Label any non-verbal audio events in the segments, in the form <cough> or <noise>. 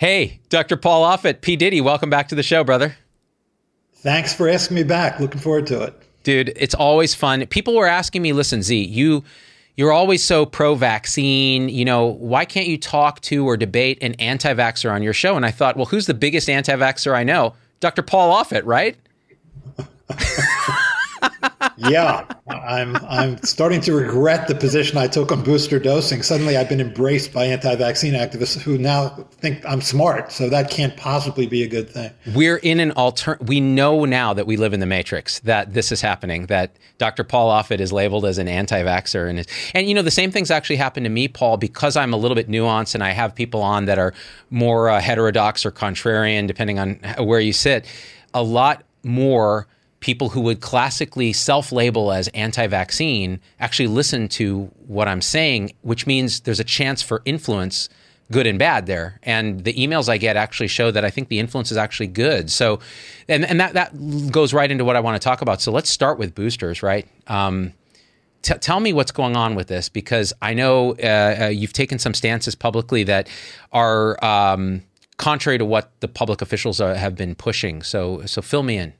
Hey, Dr. Paul Offit, P. Diddy, welcome back to the show, brother. Thanks for asking me back. Looking forward to it. Dude, it's always fun. People were asking me, listen, Z, you you're always so pro-vaccine. You know, why can't you talk to or debate an anti-vaxxer on your show? And I thought, well, who's the biggest anti-vaxxer I know? Dr. Paul Offit, right? <laughs> yeah, I'm I'm starting to regret the position I took on booster dosing. Suddenly, I've been embraced by anti-vaccine activists who now think I'm smart. So that can't possibly be a good thing. We're in an alter. We know now that we live in the matrix that this is happening. That Dr. Paul Offit is labeled as an anti-vaxer, and and you know the same things actually happened to me, Paul, because I'm a little bit nuanced and I have people on that are more uh, heterodox or contrarian, depending on where you sit. A lot more people who would classically self label as anti vaccine actually listen to what I'm saying, which means there's a chance for influence, good and bad there. And the emails I get actually show that I think the influence is actually good. So, and, and that, that goes right into what I want to talk about. So let's start with boosters, right? Um, T- tell me what's going on with this because I know uh, uh, you've taken some stances publicly that are um, contrary to what the public officials are, have been pushing. So, so fill me in.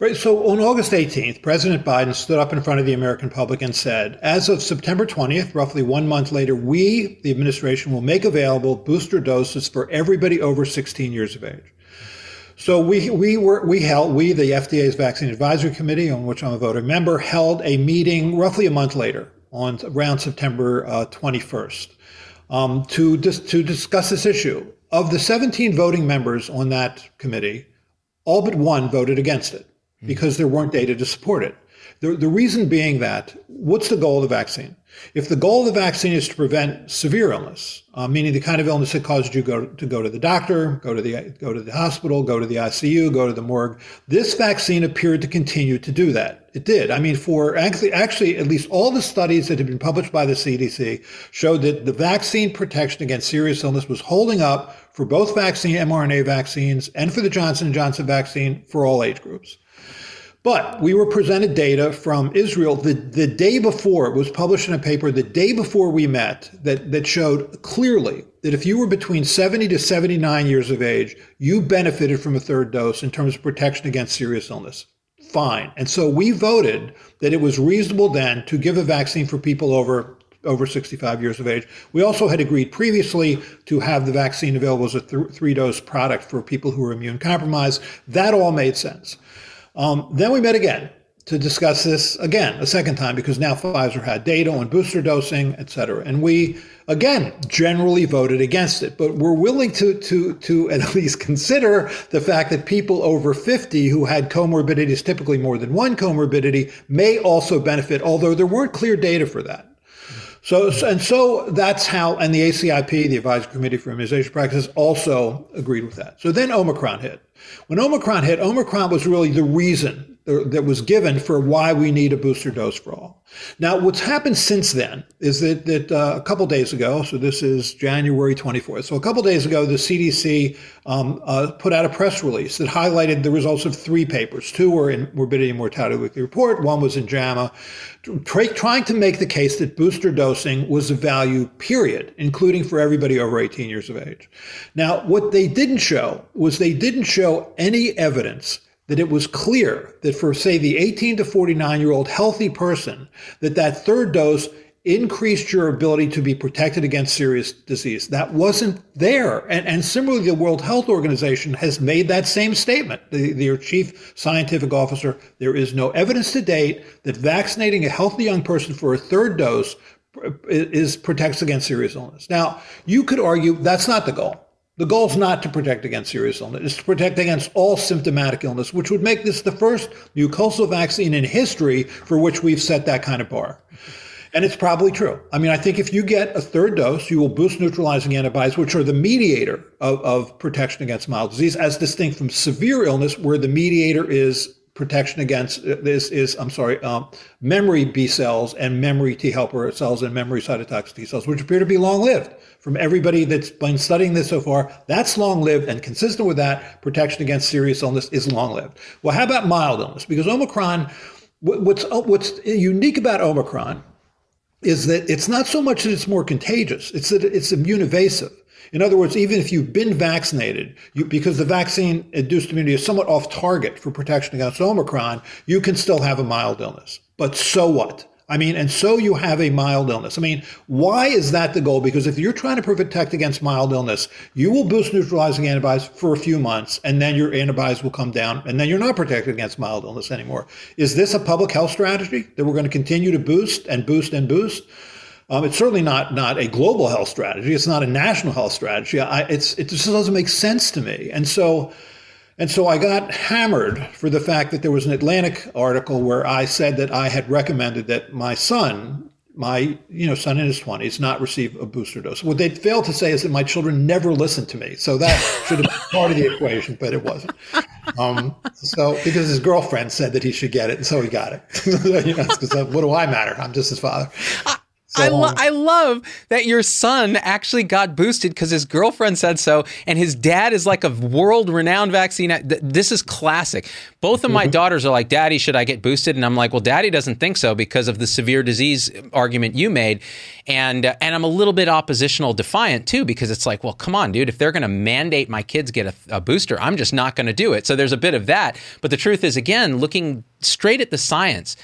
Right. So on August 18th, President Biden stood up in front of the American public and said, as of September 20th, roughly one month later, we, the administration, will make available booster doses for everybody over 16 years of age. So we we were we held we the FDA's vaccine advisory committee on which I'm a voting member held a meeting roughly a month later on around September uh, 21st um, to dis- to discuss this issue. Of the 17 voting members on that committee, all but one voted against it because there weren't data to support it. The, the reason being that what's the goal of the vaccine? If the goal of the vaccine is to prevent severe illness, uh, meaning the kind of illness that caused you go, to go to the doctor, go to the go to the hospital, go to the ICU, go to the morgue, this vaccine appeared to continue to do that. It did. I mean, for actually, actually, at least all the studies that have been published by the CDC showed that the vaccine protection against serious illness was holding up for both vaccine mRNA vaccines and for the Johnson Johnson vaccine for all age groups. But we were presented data from Israel the, the day before, it was published in a paper the day before we met that, that showed clearly that if you were between 70 to 79 years of age, you benefited from a third dose in terms of protection against serious illness. Fine. And so we voted that it was reasonable then to give a vaccine for people over over 65 years of age. We also had agreed previously to have the vaccine available as a th- three dose product for people who are immune compromised. That all made sense. Um, then we met again to discuss this again a second time because now Pfizer had data on booster dosing, et cetera. And we again generally voted against it, but we're willing to to to <laughs> at least consider the fact that people over 50 who had comorbidities, typically more than one comorbidity, may also benefit, although there weren't clear data for that. So, and so that's how, and the ACIP, the Advisory Committee for Immunization Practices, also agreed with that. So then Omicron hit. When Omicron hit, Omicron was really the reason that was given for why we need a booster dose for all. Now, what's happened since then is that, that uh, a couple days ago, so this is January 24th, so a couple days ago, the CDC um, uh, put out a press release that highlighted the results of three papers. Two were in Morbidity and Mortality Weekly Report, one was in JAMA, tra- trying to make the case that booster dosing was a value, period, including for everybody over 18 years of age. Now, what they didn't show was they didn't show any evidence that it was clear that for say the 18 to 49 year old healthy person that that third dose increased your ability to be protected against serious disease. That wasn't there. And, and similarly, the World Health Organization has made that same statement. The, their chief scientific officer, there is no evidence to date that vaccinating a healthy young person for a third dose uh, is protects against serious illness. Now, you could argue that's not the goal. The goal is not to protect against serious illness. It's to protect against all symptomatic illness, which would make this the first mucosal vaccine in history for which we've set that kind of bar. And it's probably true. I mean, I think if you get a third dose, you will boost neutralizing antibodies, which are the mediator of, of protection against mild disease, as distinct from severe illness, where the mediator is protection against this is I'm sorry, um, memory B cells and memory T helper cells and memory cytotoxic T cells, which appear to be long lived. From everybody that's been studying this so far, that's long lived and consistent with that, protection against serious illness is long lived. Well, how about mild illness? Because Omicron, what's uh, what's unique about Omicron is that it's not so much that it's more contagious; it's that it's immune evasive. In other words, even if you've been vaccinated, you, because the vaccine induced immunity is somewhat off target for protection against Omicron, you can still have a mild illness. But so what? I mean, and so you have a mild illness. I mean, why is that the goal? Because if you're trying to protect against mild illness, you will boost neutralizing antibodies for a few months, and then your antibodies will come down, and then you're not protected against mild illness anymore. Is this a public health strategy that we're going to continue to boost and boost and boost? Um, it's certainly not not a global health strategy. It's not a national health strategy. I, it's it just doesn't make sense to me. And so, and so I got hammered for the fact that there was an Atlantic article where I said that I had recommended that my son, my you know son in his twenties, not receive a booster dose. What they failed to say is that my children never listened to me. So that should have been part of the equation, but it wasn't. Um, so because his girlfriend said that he should get it, and so he got it. <laughs> you know, what do I matter? I'm just his father. I, lo- I love that your son actually got boosted because his girlfriend said so, and his dad is like a world renowned vaccine. This is classic. Both of my mm-hmm. daughters are like, Daddy, should I get boosted? And I'm like, Well, Daddy doesn't think so because of the severe disease argument you made. And, uh, and I'm a little bit oppositional defiant too, because it's like, Well, come on, dude, if they're going to mandate my kids get a, a booster, I'm just not going to do it. So there's a bit of that. But the truth is, again, looking straight at the science,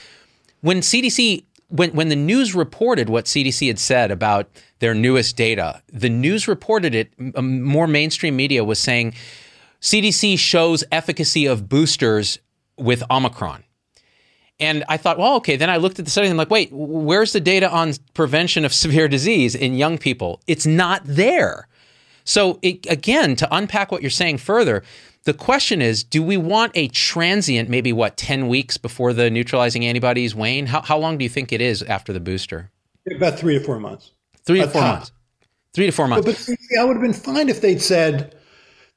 when CDC when when the news reported what CDC had said about their newest data, the news reported it. Um, more mainstream media was saying CDC shows efficacy of boosters with Omicron. And I thought, well, okay. Then I looked at the study and I'm like, wait, where's the data on prevention of <laughs> severe disease in young people? It's not there. So it, again, to unpack what you're saying further, the question is, do we want a transient, maybe what, 10 weeks before the neutralizing antibodies wane? How, how long do you think it is after the booster? About three to four months. Three to four top. months. Three to four months. But, but see, I would have been fine if they'd said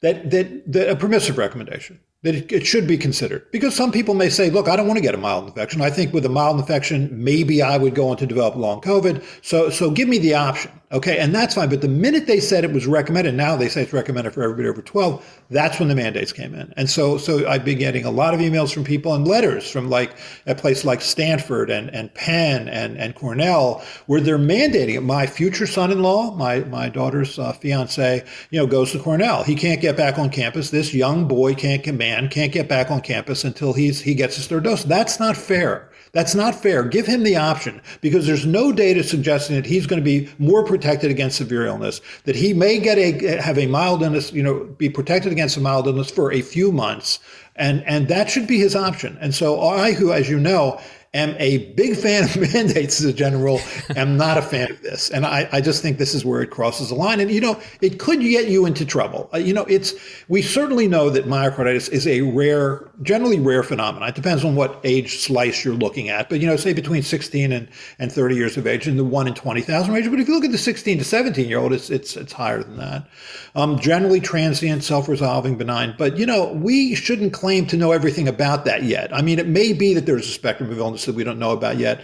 that, that, that a permissive recommendation that it, it, should be considered because some people may say, look, I don't want to get a mild infection. I think with a mild infection, maybe I would go on to develop long COVID. So, so give me the option. Okay. And that's fine. But the minute they said it was recommended, now they say it's recommended for everybody over 12, that's when the mandates came in. And so, so I've been getting a lot of emails from people and letters from like a place like Stanford and, and Penn and, and Cornell, where they're mandating it. My future son-in-law, my, my daughter's uh, fiance, you know, goes to Cornell. He can't get back on campus. This young boy can't man can't get back on campus until he's he gets his third dose. That's not fair. That's not fair. Give him the option because there's no data suggesting that he's going to be more protected against severe illness. That he may get a have a mild illness, you know, be protected against a mild illness for a few months, and and that should be his option. And so I, who, as you know, am a big fan of <laughs> mandates as a general am not a fan of this. And I, I just think this is where it crosses the line. And, you know, it could get you into trouble. Uh, you know, it's, we certainly know that myocarditis is a rare, generally rare phenomenon. It depends on what age slice you're looking at. But, you know, say between 16 and, and 30 years of age in the 1 in 20,000 range. But if you look at the 16 to 17 year old, it's, it's, it's higher than that. Um, generally transient, self resolving, benign. But, you know, we shouldn't claim to know everything about that yet. I mean, it may be that there's a spectrum of illness that we don't know about yet.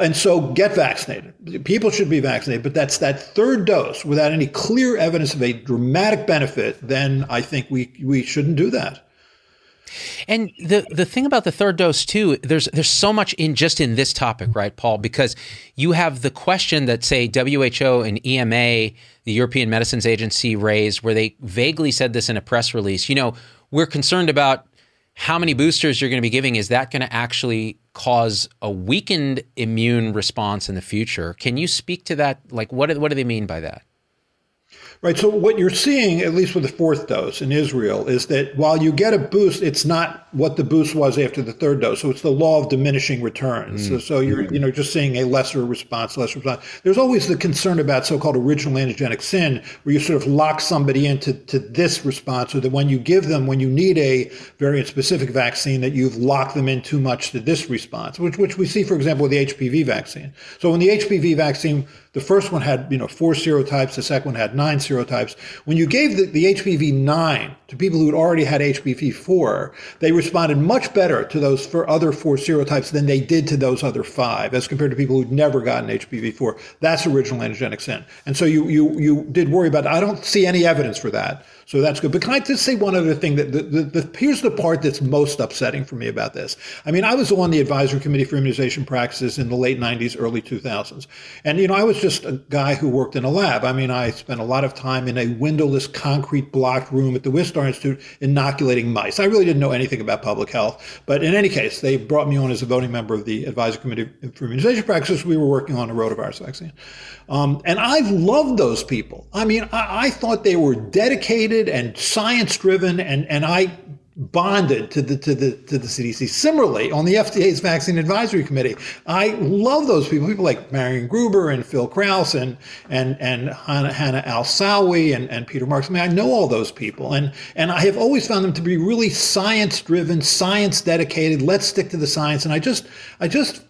And so get vaccinated. People should be vaccinated, but that's that third dose without any clear evidence of a dramatic benefit, then I think we, we shouldn't do that. And the the thing about the third dose too, there's there's so much in just in this topic, right, Paul? Because you have the question that say WHO and EMA, the European Medicines Agency, raised, where they vaguely said this in a press release. You know, we're concerned about how many boosters you're going to be giving, is that going to actually cause a weakened immune response in the future? Can you speak to that? Like, what, what do they mean by that? Right. So what you're seeing, at least with the fourth dose in Israel, is that while you get a boost, it's not what the boost was after the third dose. So it's the law of diminishing returns. Mm. So, so you're you know just seeing a lesser response, lesser response. There's always the concern about so-called original antigenic sin, where you sort of lock somebody into to this response, or that when you give them, when you need a variant-specific vaccine, that you've locked them in too much to this response, which which we see, for example, with the HPV vaccine. So when the HPV vaccine the first one had, you know, four serotypes. The second one had nine serotypes. When you gave the, the HPV nine to people who had already had HPV four, they responded much better to those for other four serotypes than they did to those other five, as compared to people who'd never gotten HPV four. That's original antigenic sin. And so you you you did worry about. It. I don't see any evidence for that. So that's good. But can I just say one other thing? That the, the, the, here's the part that's most upsetting for me about this. I mean, I was on the advisory committee for immunization practices in the late 90s, early 2000s, and you know, I was just a guy who worked in a lab. I mean, I spent a lot of time in a windowless, concrete blocked room at the Wistar Institute inoculating mice. I really didn't know anything about public health, but in any case, they brought me on as a voting member of the advisory committee for immunization practices. We were working on a rotavirus vaccine, um, and I've loved those people. I mean, I, I thought they were dedicated and science driven, and, and I bonded to the to the to the CDC. Similarly, on the FDA's Vaccine Advisory Committee, I love those people. People like Marion Gruber and Phil Krause and and and Hannah, Hana El Sahly and, and Peter Marks. I mean, I know all those people, and and I have always found them to be really science driven, science dedicated. Let's stick to the science. And I just I just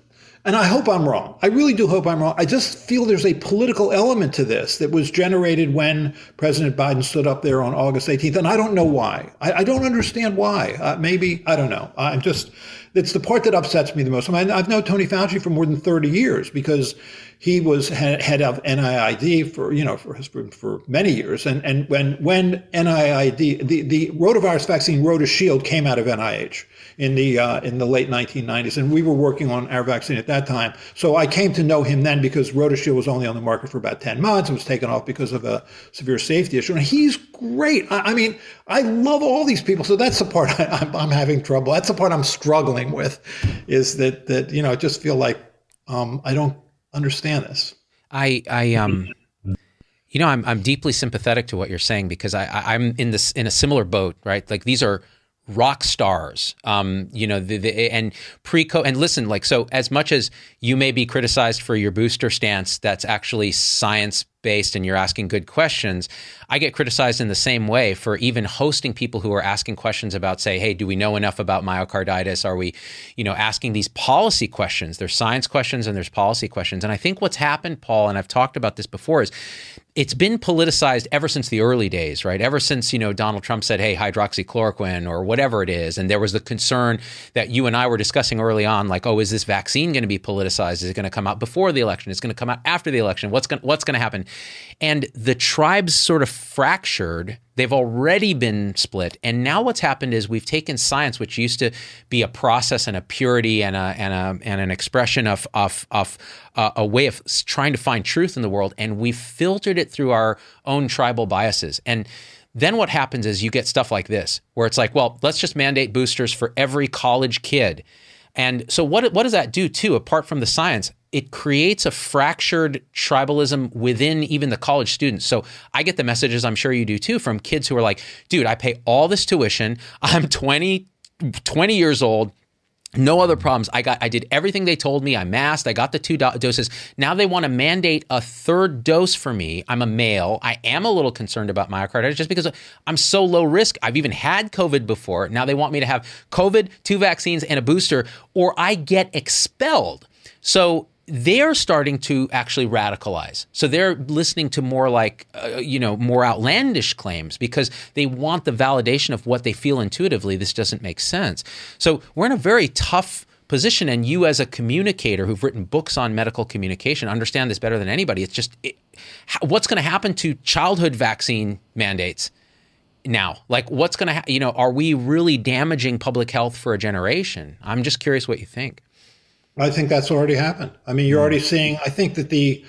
and I hope I'm wrong. I really do hope I'm wrong. I just feel there's a political element to this that was generated when President Biden stood up there on August 18th. And I don't know why. I, I don't understand why. Uh, maybe, I don't know. I'm just, it's the part that upsets me the most. I mean, I've known Tony Fauci for more than 30 years because he was head of NIAID for, you know, for, for, for many years. And, and when, when NIAID, the, the rotavirus vaccine RotaShield came out of NIH in the uh, in the late 1990s, and we were working on our vaccine at that time. So I came to know him then because RotaShield was only on the market for about 10 months. It was taken off because of a severe safety issue, and he's great. I, I mean, I love all these people. So that's the part <laughs> I, I'm, I'm, having trouble. That's the part I'm struggling with, is that that you know I just feel like um, I don't understand this. I I um. You know, I'm I'm deeply sympathetic to what you're saying because I, I I'm in this in a similar boat, right? Like these are rock stars. Um, you know, the, the, and pre and listen, like so. As much as you may be criticized for your booster stance, that's actually science based and you're asking good questions, I get criticized in the same way for even hosting people who are asking questions about, say, hey, do we know enough about myocarditis? Are we, you know, asking these policy questions? There's science questions and there's policy questions. And I think what's happened, Paul, and I've talked about this before, is it's been politicized ever since the early days, right? Ever since, you know, Donald Trump said, hey, hydroxychloroquine or whatever it is. And there was the concern that you and I were discussing early on, like, oh, is this vaccine going to be politicized? Is it going to come out before the election? It's going to come out after the election. What's going, what's going to happen? And the tribes sort of fractured. They've already been split. And now what's happened is we've taken science, which used to be a process and a purity and, a, and, a, and an expression of, of, of uh, a way of trying to find truth in the world, and we've filtered it through our own tribal biases. And then what happens is you get stuff like this, where it's like, well, let's just mandate boosters for every college kid. And so what what does that do too apart from the science? It creates a fractured tribalism within even the college students. So I get the messages, I'm sure you do too, from kids who are like, dude, I pay all this tuition. <laughs> I'm 20, 20 years old. No other problems. I got. I did everything they told me. I masked. I got the two do- doses. Now they want to mandate a third dose for me. I'm a male. I am a little concerned about myocarditis just because I'm so low risk. I've even had COVID before. Now they want me to have COVID, two vaccines, and a booster, or I get expelled. So they're starting to actually radicalize. So they're listening to more like, uh, you know, more outlandish claims because they want the validation of what they feel intuitively. This doesn't make sense. So we're in a very tough position. And you, as a communicator who've written books on medical communication, understand this better than anybody. It's just it, what's going to happen to childhood vaccine mandates now? Like, what's going to, ha- you know, are we really damaging public health for a generation? I'm just curious what you think. I think that's already happened. I mean, you're hmm. already seeing. I think that the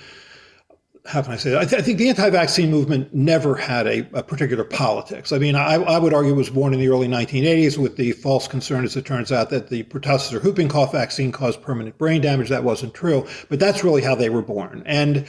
how can I say that? I, th- I think the anti-vaccine movement never had a, a particular politics. I mean, I, I, would argue it was born in the early 1980s with the false concern, as it turns out, that the pertussis or whooping cough vaccine caused permanent brain damage. That wasn't true, but that's really how they were born. And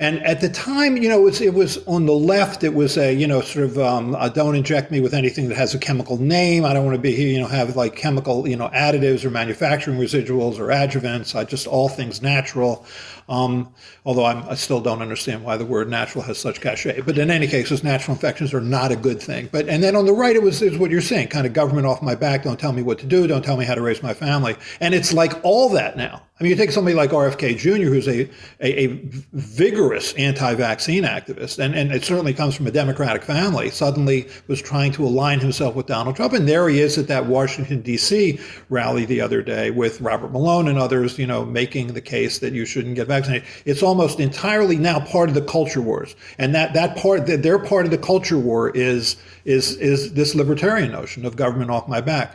and at the time, you know, it was, it was on the left. It was a, you know, sort of, um, uh, don't inject me with anything that has a chemical name. I don't want to be, here, you know, have like chemical, you know, additives or manufacturing residuals or adjuvants. I just all things natural. Um, although I'm, i still don't understand why the word natural has such cachet. But in any case, those natural infections are not a good thing. But and then on the right, it was, was what you're saying, kind of government off my back. Don't tell me what to do. Don't tell me how to raise my family. And it's like all that now. I mean, you take somebody like RFK Jr., who's a, a, a vigorous anti-vaccine activist, and, and it certainly comes from a Democratic family, suddenly was trying to align himself with Donald Trump. And there he is at that Washington, D.C. rally the other day with Robert Malone and others, you know, making the case that you shouldn't get vaccinated. It's almost entirely now part of the culture wars. And that, that part, that their part of the culture war is, is, is this libertarian notion of government off my back.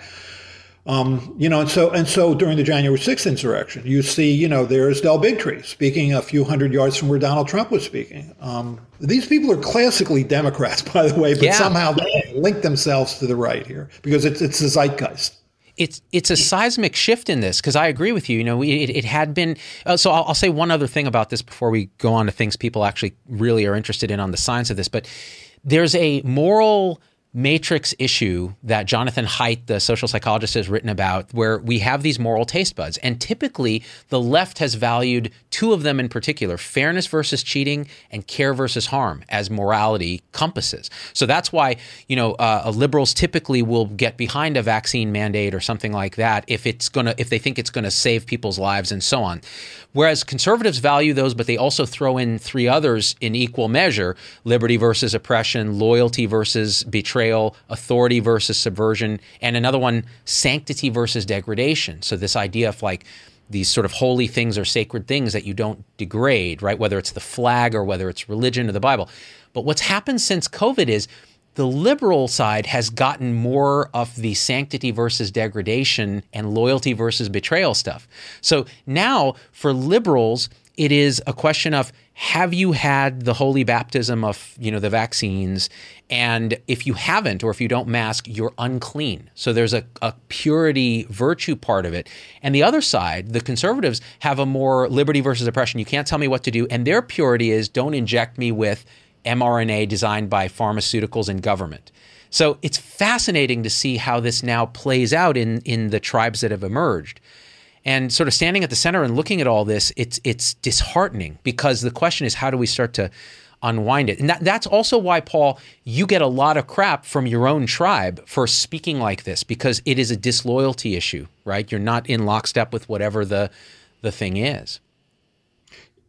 Um, you know, and so and so during the January 6th insurrection, you see, you know, there's Del Bigtree speaking a few hundred yards from where Donald Trump was speaking. Um, these people are classically Democrats, <laughs> by the way, but yeah. somehow they link themselves to the right here because it's it's the zeitgeist it's it's a seismic shift in this because I agree with you. You know, it, it had been. Uh, so I'll, I'll, say one other thing about this before we go on to things people actually really are interested in on the science of this. But there's a moral matrix issue that Jonathan Haidt, the social psychologist, has written about, where we have these moral taste buds. And typically, the left has valued two of them in particular fairness versus cheating and care versus harm as morality compasses. So that's why, you know, uh, liberals typically will get behind a vaccine mandate or something like that if it's going to, if they think it's going to save people's lives and so on. Whereas conservatives value those, but they also throw in three others in equal measure liberty versus oppression, loyalty versus betrayal, authority versus subversion, and another one, sanctity versus degradation. So, this idea of like, these sort of holy things or sacred things that you don't degrade, right? Whether it's the flag or whether it's religion or the Bible. But what's happened since COVID is the liberal side has gotten more of the sanctity versus degradation and loyalty versus betrayal stuff. So now for liberals, it is a question of have you had the holy baptism of you know the vaccines? And if you haven't or if you don't mask you're unclean. So there's a, a purity virtue part of it. And the other side the conservatives have a more liberty versus oppression. You can't tell me what to do. And their purity is don't inject me with mRNA designed by pharmaceuticals and government. So it's fascinating to see how this now plays out in, in the tribes that have emerged. And sort of standing at the center and looking at all this, it's it's disheartening because the question is how do we start to unwind it? And that, that's also why, Paul, you get a lot of crap from your own tribe for speaking like this because it is a disloyalty issue, right? You're not in lockstep with whatever the the thing is.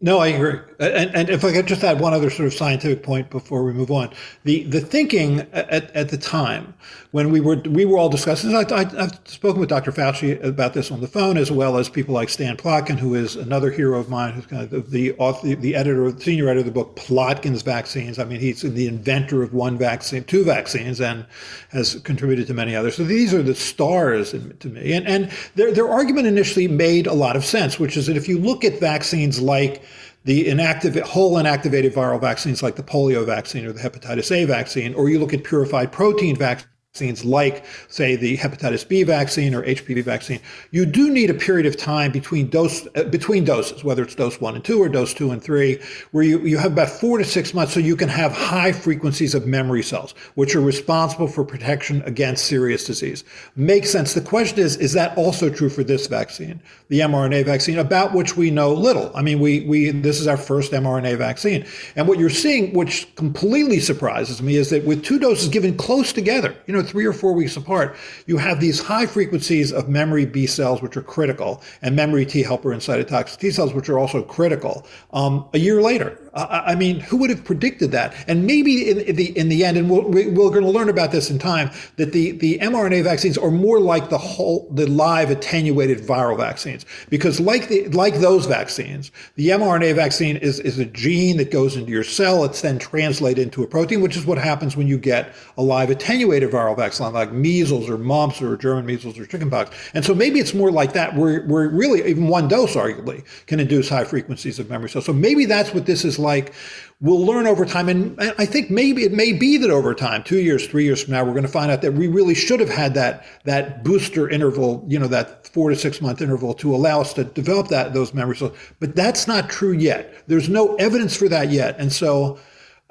No, I agree. And, and, if I could just add one other sort of scientific point before we move on, the the thinking at, at the time when we were we were all discussing. I, have spoken with Dr. Fauci about this on the phone, as well as people like Stan Plotkin, who is another hero of mine, who's kind of the the, the editor, senior editor of the book Plotkin's Vaccines. I mean, he's the inventor of one vaccine, two vaccines, and has contributed to many others. So these are the stars to me. And and their their argument initially made a lot of sense, which is that if you look at vaccines like the inactive, whole inactivated viral vaccines like the polio vaccine or the hepatitis A vaccine, or you look at purified protein vaccines vaccines like, say, the hepatitis B vaccine or HPV vaccine, you do need a period of time between dose uh, between doses, whether it's dose one and two or dose two and three, where you, you have about four to six months so you can have high frequencies of memory cells, which are responsible for protection against serious disease. Makes sense. The question is, is that also true for this vaccine, the mRNA vaccine, about which we know little? I mean, we we this is our first mRNA vaccine. And what you're seeing, which completely surprises me, is that with two doses given close together, you know, know, three or four weeks apart, you have these high frequencies of memory B cells, which are critical, and memory T helper and cytotoxic T cells, which are also critical. Um, a year later, I mean, who would have predicted that? And maybe in, the in the end, and we'll, we're going to learn about this in time, that the, the mRNA vaccines are more like the whole the live attenuated viral vaccines, because like the like those vaccines, the mRNA vaccine is is a gene that goes into your cell. It's then translated into a protein, which is what happens when you get a live attenuated viral vaccine, like measles or mumps or German measles or chickenpox. And so maybe it's more like that, where where really even one dose arguably can induce high frequencies of memory cells. So maybe that's what this is like we'll learn over time. And I think maybe it may be that over time, two years, three years from now, we're going to find out that we really should have had that that booster interval, you know, that four to six month interval to allow us to develop that those memories. But that's not true yet. There's no evidence for that yet. And so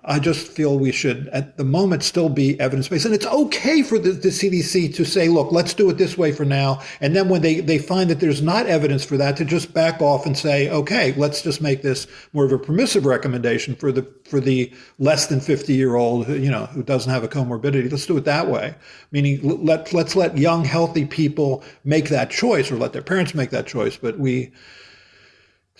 I just feel we should, at the moment, still be evidence based. And it's okay for the, the, CDC to say, look, let's do it this way for now. And then when they, they find that there's not evidence for that, to just back off and say, okay, let's just make this more of a permissive recommendation for the for the less than 50 year old, you know, who doesn't have a comorbidity. Let's do it that way. Meaning, let, let's let young, healthy people make that choice or let their parents make that choice. But we,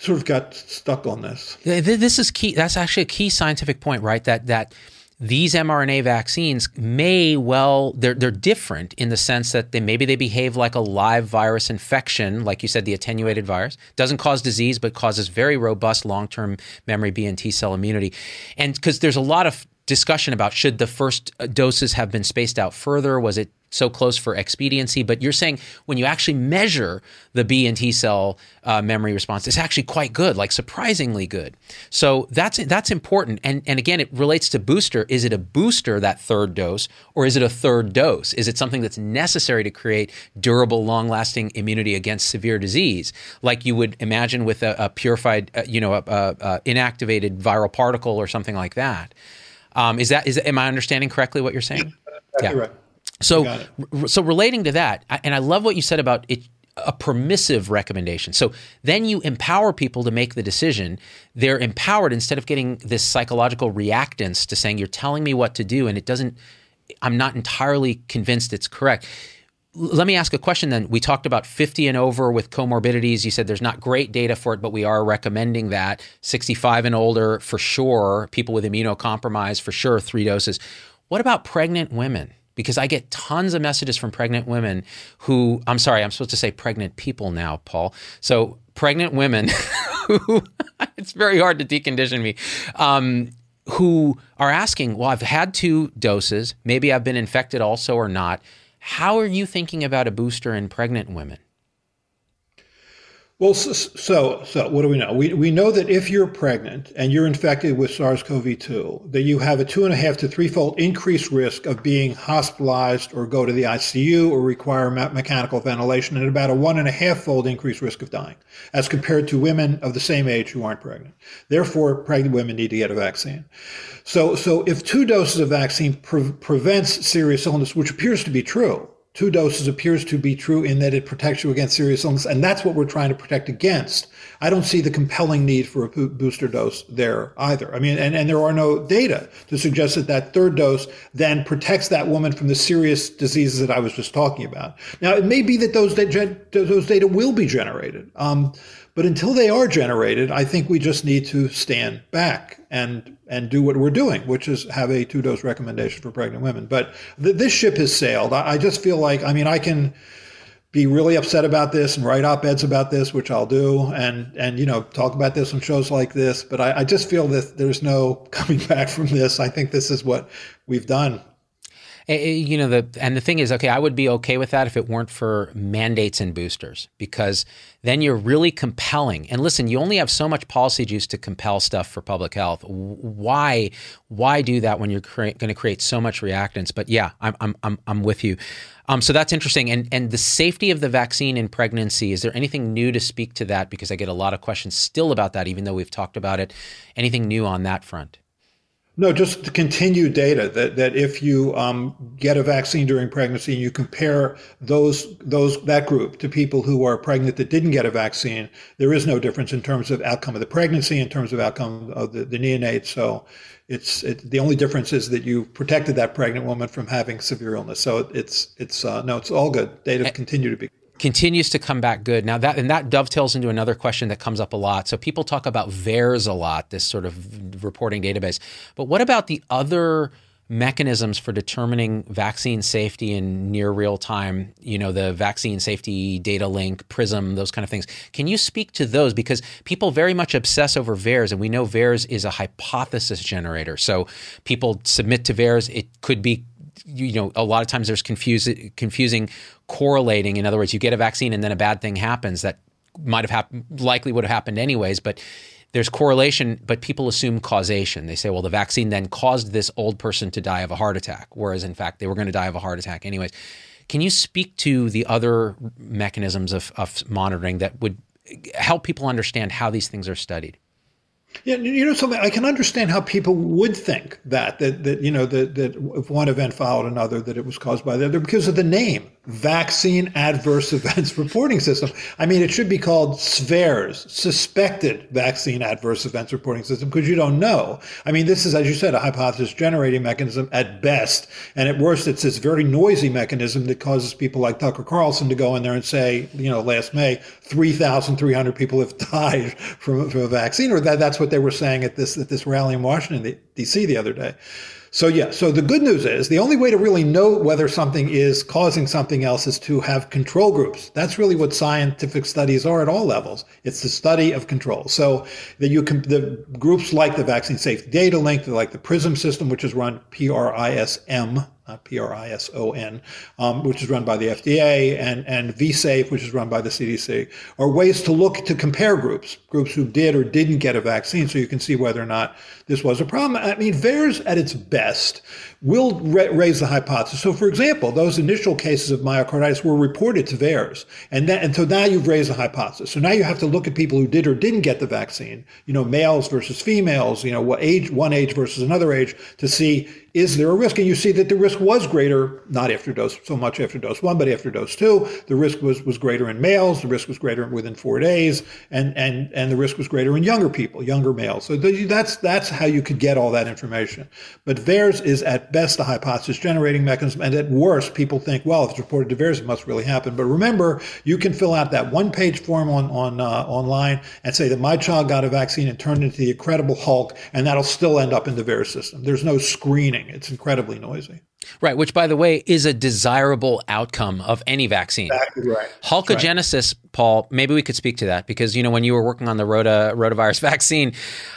sort of got stuck on this. This is key. That's actually a key scientific point, right? That that these mRNA vaccines may well they're they're different in the sense that they maybe they behave like a live virus infection, like you said, the attenuated virus doesn't cause disease but causes very robust long-term memory B and T cell immunity, and because there's a lot of discussion about should the first uh, doses have been spaced out further, was it so close for expediency, but you're saying when you actually measure the B and T cell uh, memory response, it's actually quite good, like surprisingly good. So that's that's important. And and again, it relates to booster. Is it a booster that third dose, or is it a third dose? Is it something that's necessary to create durable, long-lasting immunity against severe disease, like you would imagine with a, a purified, uh, you know, a, a, inactivated viral particle or something like that? Um, is that is am I understanding correctly what you're saying? yeah. Right. So, so relating to that, and I love what you said about it, a permissive recommendation. So then you empower people to make the decision. They're empowered instead of getting this psychological reactance to saying, you're telling me what to do, and it doesn't, I'm not entirely convinced it's correct. Let me ask a question then. We talked about 50 and over with comorbidities. You said there's not great data for it, but we are recommending that. 65 and older, for sure. People with immunocompromise, for sure, three doses. What about pregnant women? Because I get tons of messages from pregnant women who, I'm sorry, I'm supposed to say pregnant people now, Paul. So, pregnant women <laughs> who, <laughs> it's very hard to decondition me, um, who are asking, well, I've had two doses. Maybe I've been infected also or not. How are you thinking about a booster in pregnant women? Well, so so what do we know? We we know that if you're pregnant and you're infected with SARS-CoV-2, that you have a two and a half to threefold increased risk of being hospitalized or go to the ICU or require me- mechanical ventilation, and about a one and a half fold increased risk of dying, as compared to women of the same age who aren't pregnant. Therefore, pregnant women need to get a vaccine. So so if two doses of vaccine pre- prevents serious illness, which appears to be true two doses appears to be true in that it protects you against serious illness, and that's what we're trying to protect against. I don't see the compelling need for a booster dose there either. I mean, and, and there are no data to suggest that that third dose then protects that woman from the serious diseases that I was just talking about. Now, it may be that those, those data will be generated. Um, but until they are generated, I think we just need to stand back and and do what we're doing, which is have a two dose recommendation for pregnant women. But th- this ship has sailed. I, I just feel like I mean I can be really upset about this and write op eds about this, which I'll do, and and you know talk about this on shows like this. But I, I just feel that there's no <laughs> coming back from this. I think this is what we've done you know the and the thing is okay i would be okay with that if it weren't for mandates and boosters because then you're really compelling. And listen you only have so much policy juice to compel stuff for public health. Why why do that when you're cre- going to create so much reactance? But yeah i'm i'm i'm, I'm with you. Um, so that's interesting. And and the safety of the vaccine in pregnancy is there anything new to speak to that? Because i get a lot of questions still about that even though we've talked about it. Anything new on that front no, just the continued data that, that if you um, get a vaccine during pregnancy and you compare those those that group to people who are pregnant that didn't get a vaccine, there is no difference in terms of outcome of the pregnancy, in terms of outcome of the, the neonate. So it's it, the only difference is that you protected that pregnant woman from having severe illness. So it's it's uh, no, it's all good. Data continue to be continues to come back good. Now that and that dovetails into another question that comes up a lot. So people talk about VAERS a lot, this sort of reporting database. But what about the other mechanisms for determining vaccine safety in near real time, you know, the vaccine safety data link, PRISM, those kind of things. Can you speak to those? Because people very much obsess over VAERS, and we know VAERS is a hypothesis generator. So people submit to VAERS. It could be you know, a lot of times there's confusing, confusing correlating. In other words, you get a vaccine and then a bad thing happens that might have happened, likely would have happened anyways. But there's correlation, but people assume causation. They say, well, the vaccine then caused this old person to die of a heart attack, whereas in fact they were going to die of a heart attack anyways. Can you speak to the other mechanisms of, of monitoring that would help people understand how these things are studied? Yeah, you know something. I can understand how people would think that that that you know that that if one event followed another, that it was caused by the other because of the name Vaccine Adverse <laughs> Events Reporting System. I mean, it should be called SVAERS, Suspected Vaccine Adverse Events Reporting System, because you don't know. I mean, this is, as you said, a hypothesis generating mechanism at best, and at worst, it's this very noisy mechanism that causes people like Tucker Carlson to go in there and say, you know, last May, 3,300 people have <laughs> died from, from a vaccine, or that that's what they were saying at this at this rally in Washington D.C. the other day. So yeah, so the good news is the only way to really know whether something is causing something else is to have control groups. That's really what scientific studies are at all levels. It's the study of control. So that you can the groups like the Vaccine Safety Data Link, like the PRISM system, which is run P R I S M P-R-I-S-O-N, um, which is run by the FDA, and, and VSafe, which is run by the CDC, are ways to look to compare groups, groups who did or didn't get a vaccine, so you can see whether or not this was a problem. I mean, VAERS at its best will ra- raise the hypothesis. So, for example, those initial cases of myocarditis were reported to VAERS, and, that, and so now you've raised the hypothesis. So now you have to look at people who did or didn't get the vaccine, you know, males versus females, you know, what age, one age versus another age, to see is there a risk? And you see that the risk was greater, not after dose so much after dose one, but after dose two. The risk was, was greater in males. The risk was greater within four days, and and and the risk was greater in younger people, younger males. So that's that's how you could get all that information. But VAERS is at best a hypothesis generating mechanism, and at worst, people think, well, if it's reported to VAERS, it must really happen. But remember, you can fill out that one page form on on uh, online and say that my child got a vaccine and turned into the incredible Hulk, and that'll still end up in the VAERS system. There's no screening it's incredibly noisy. Right, which by the way is a desirable outcome of any vaccine. Exactly right. Hulkagenesis, right. Paul, maybe we could speak to that because you know when you were working on the rota, rotavirus <laughs> vaccine,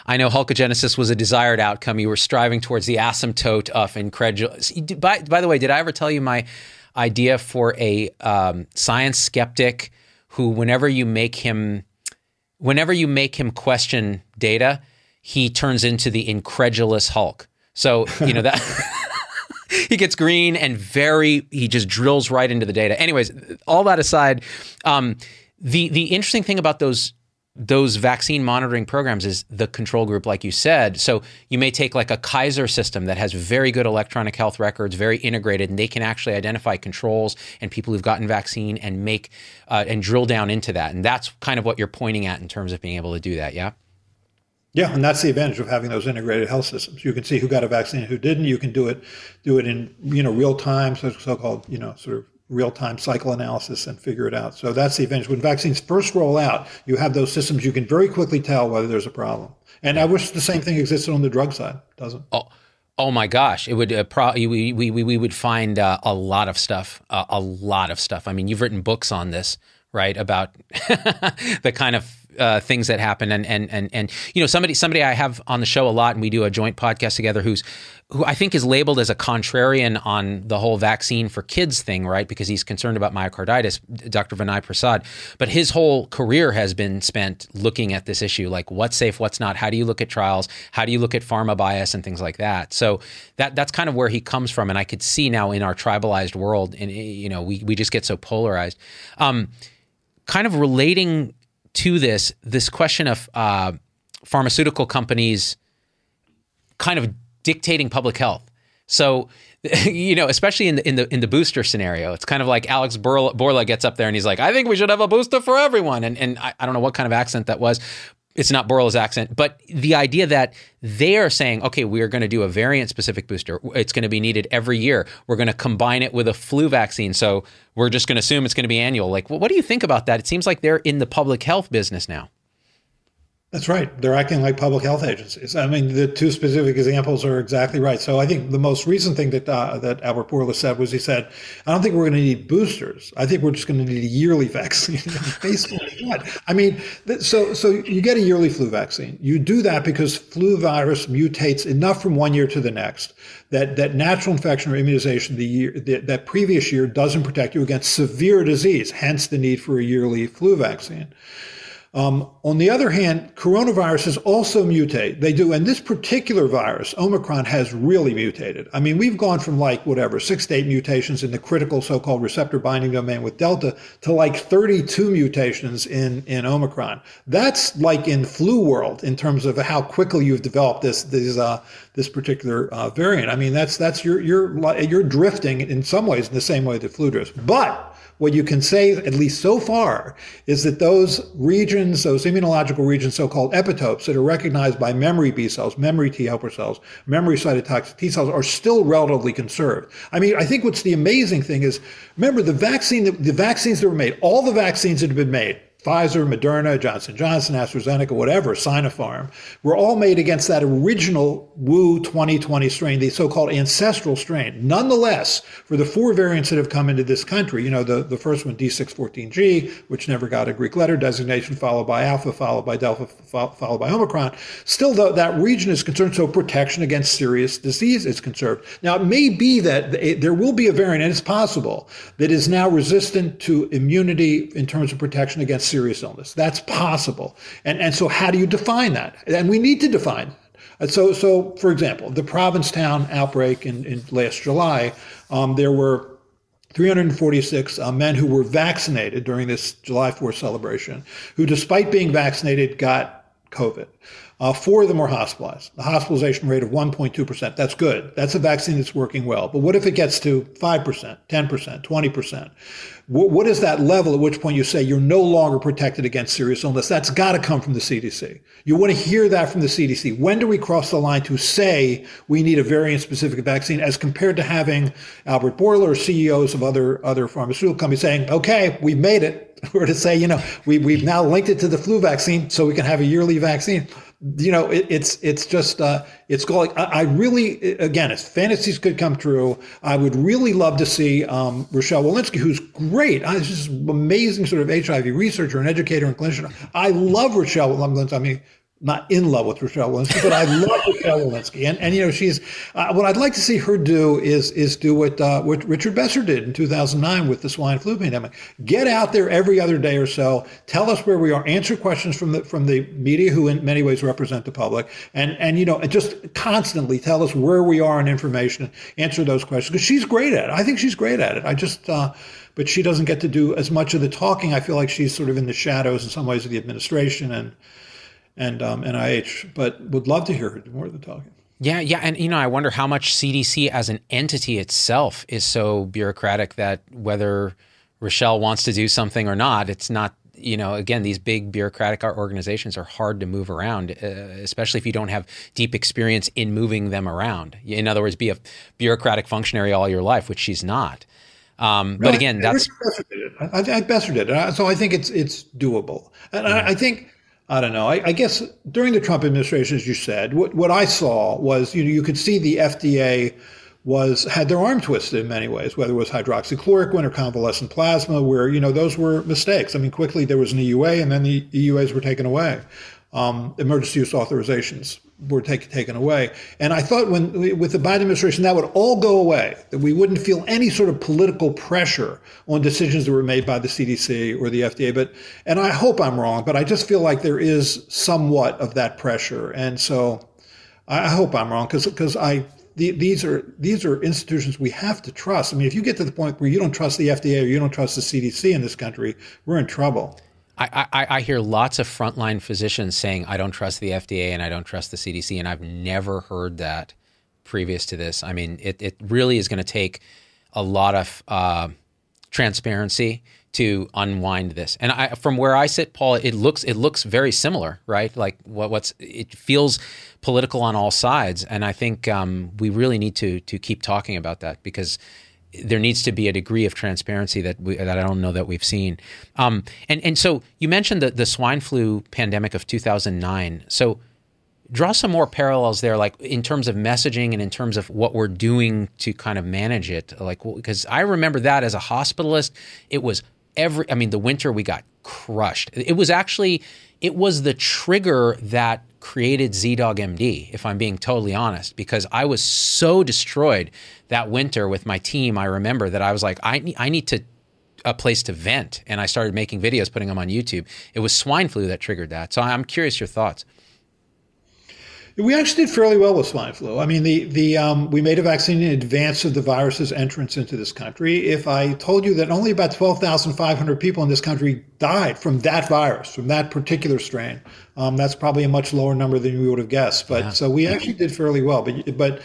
I know hulkogenesis was a desired outcome. You were striving towards the asymptote of incredulous. By, by the way, did I ever tell you my idea for a um, science skeptic who, whenever you make him, whenever you make him question data, he turns into the incredulous Hulk. So, you know, that <laughs> he gets green and very, he just drills right into the data. Anyways, all that aside, um, the, the interesting thing about those those vaccine monitoring programs is the control group, like you said. So you may take like a Kaiser system that has very good electronic health records, very integrated, and they can actually identify controls and people who've gotten vaccine and make uh, and drill down into that. And that's kind of what you're pointing at in terms of being able to do that. Yeah. Yeah, and that's the advantage of having those integrated health systems. You can see who got a vaccine who didn't. You can do it, do it in you know real time, so so-called you know sort of real time cycle analysis and figure it out. So that's the advantage. When vaccines first roll out, you have those systems. You can very quickly tell whether there's a problem. And I wish the same thing existed on the drug side. Doesn't. Oh. Oh my gosh! It would uh, we, we we would find uh, a lot of stuff, uh, a lot of stuff. I mean, you've written books on this, right? About <laughs> the kind of uh, things that happen. And and and and you know somebody somebody I have on the show a lot and we do a joint podcast together who's who I think is labeled as a contrarian on the whole vaccine for kids thing right? Because he's concerned about myocarditis Dr. Vinay Prasad. But his whole career has been spent looking at this issue like what's safe what's not? How do you look at trials? How do you look at pharma bias and things like that? So that that's kind of where he comes from and I could see now in our tribalized world and you know we we just get so polarized. Um, kind of relating to this this question of uh, pharmaceutical companies kind of dictating public health. So, <laughs> you know, especially in the in the in the booster scenario, it's kind of like Alex Bourla gets up there and he's like, "I think we should have a booster for everyone." And and I, I don't know what kind of accent that was, it's not Bourla's accent, but the idea that they are saying, okay, we are going to do a variant specific booster. It's going to be needed every year. We're going to combine it with a flu vaccine. So we're just going to assume it's going to be annual. Like, what do you think about that? It seems like they're in the public health business now. That's right. They're acting like public health agencies. I mean, the two specific examples are exactly right. So I think the most recent thing that uh, that Albert Bourla said was he said, "I don't think we're going to need boosters. I think we're just going to need a yearly <laughs> vaccine." Basically, <laughs> what? I mean, so so you get a yearly flu vaccine. You do that because flu virus mutates enough from one year to the next that that natural infection or immunization the year that, that previous year doesn't protect you against severe disease. Hence the need for a yearly flu vaccine. Um, on the other hand, coronaviruses also mutate. They do. And this particular virus, Omicron, has really mutated. I mean, we've gone from like whatever, six to eight mutations in the critical so called receptor binding domain with Delta to like 32 mutations in, in Omicron. That's like in flu world in terms of how quickly you've developed this, this, uh, this particular uh, variant. I mean, that's, that's, you're, you're, you're drifting in some ways in the same way that flu drifts. But what you can say, at least so far, is that those regions, those immunological regions, so-called epitopes that are recognized by memory B cells, memory T helper cells, memory cytotoxic T cells are still relatively conserved. I mean, I think what's the amazing thing is, remember the vaccine, the vaccines that were made, all the vaccines that have been made, Pfizer, Moderna, Johnson Johnson, AstraZeneca, whatever, Sinopharm, were all made against that original Wu 2020 strain, the so-called ancestral strain. Nonetheless, for the four variants that have come into this country, you know, the, the first one, D614G, which never got a Greek letter designation, followed by Alpha, followed by Delta, followed by Omicron, still though that region is concerned, so protection against serious disease is conserved. Now, it may be that there will be a variant, and it's possible, that is now resistant to immunity in terms of protection against serious illness. That's possible. And, and so how do you define that? And we need to define. So, so for example, the Provincetown outbreak in, in last July, um, there were 346 uh, men who were vaccinated during this July 4th celebration, who, despite being vaccinated, got COVID. Uh, four of them were hospitalized. The hospitalization rate of 1.2%. That's good. That's a vaccine that's working well. But what if it gets to 5%, 10%, 20%? what is that level at which point you say you're no longer protected against serious illness? That's got to come from the CDC. You want to hear that from the CDC. When do we cross the line to say we need a variant specific vaccine as compared to having Albert Bourla or CEOs of other, other pharmaceutical companies saying, okay, we've made it. <laughs> Or to say, you know, we, we've now linked it to the flu vaccine so we can have a yearly vaccine you know, it, it's it's just uh, it's going. I, I, really, again, if fantasies could come true, I would really love to see um, Rochelle Walensky, who's great. She's an amazing sort of HIV researcher and educator and clinician. I love Rochelle Walensky. I mean, not in love with Rochelle Walensky, but I love <laughs> Rochelle Walensky. And, and, you know, she's, uh, what I'd like to see her do is, is do what, uh, what Richard Besser did in 2009 with the swine flu pandemic. Get out there every other day or so, tell us where we are, answer questions from the, from the media who in many ways represent the public, and, and, you know, just constantly tell us where we are in information, answer those questions, because she's great at it. I think she's great at it. I just, uh, but she doesn't get to do as much of the talking. I feel like she's sort of in the shadows in some ways of the administration and, and um, NIH, but would love to hear more of the talking. Yeah, yeah, and you know, I wonder how much CDC as an entity itself is so bureaucratic that whether Rochelle wants to do something or not, it's not. You know, again, these big bureaucratic organizations are hard to move around, uh, especially if you don't have deep experience in moving them around. In other words, be a bureaucratic functionary all your life, which she's not. Um, but again, that's I, I, Besser did it, so I think it's it's doable, and I, I think I don't know. I, I, guess during the Trump administration, as you said, what, what I saw was you know you could see the FDA was had their arm twisted in many ways, whether it was hydroxychloroquine or convalescent plasma, where you know those were mistakes. I mean, quickly there was an EUA, and then the EUAs were taken away. Um, emergency use authorizations were take, taken away. And I thought when with the Biden administration that would all go away, that we wouldn't feel any sort of political pressure on decisions that were made by the CDC or the FDA. But and I hope I'm wrong, but I just feel like there is somewhat of that pressure. And so I hope I'm wrong because because I the, these are these are institutions we have to trust. I mean, if you get to the point where you don't trust the FDA or you don't trust the CDC in this country, we're in trouble. I, I, hear lots of frontline physicians saying, I don't trust the FDA and I don't trust the CDC. And I've never heard that previous to this. I mean, it, it really is going to take a lot of uh, transparency to unwind this. And I, from where I sit, Paul, it looks it looks very similar, right? Like what, what's it feels political on all sides, and I think um, we really need to to keep talking about that because there needs to be a degree of transparency that we, that I don't know that we've seen. Um, and and so you mentioned the the swine flu pandemic of 2009. So draw some more parallels there, like in terms of messaging and in terms of what we're doing to kind of manage it. Like because I remember that as a hospitalist, it was every. I mean, the winter we got crushed. It was actually it was the trigger that created ZDogg MD, if I'm being totally honest, because I was so destroyed that winter with my team. I remember that I was like, I need, I need to a place to vent, and I started making videos, putting them on YouTube. It was swine flu that triggered that. So I'm curious your thoughts. We actually did fairly well with swine flu. I mean, the the um, we made a vaccine in advance of the virus's entrance into this country. If I told you that only about twelve thousand five hundred people in this country died from that virus, from that particular strain, um, that's probably a much lower number than we would have guessed. But yeah. so we actually did fairly well. But but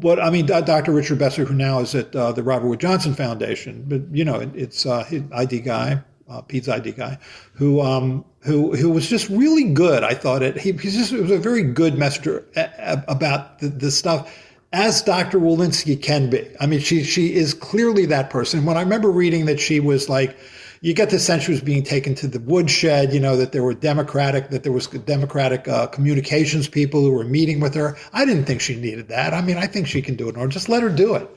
what I mean, Dr. Richard Besser, who now is at uh, the Robert Wood Johnson Foundation, but you know, it, it's uh, ID guy, uh, Pete's ID guy, who um, who who was just really good. I thought it. He, he's just it was a very good messenger about the, the stuff as Dr. Walensky can be. I mean, she she is clearly that person. When I remember reading that she was like, you get the sense she was being taken to the woodshed. You know that there were democratic that there was democratic uh, communications people who were meeting with her. I didn't think she needed that. I mean, I think she can do it, or just let her do it.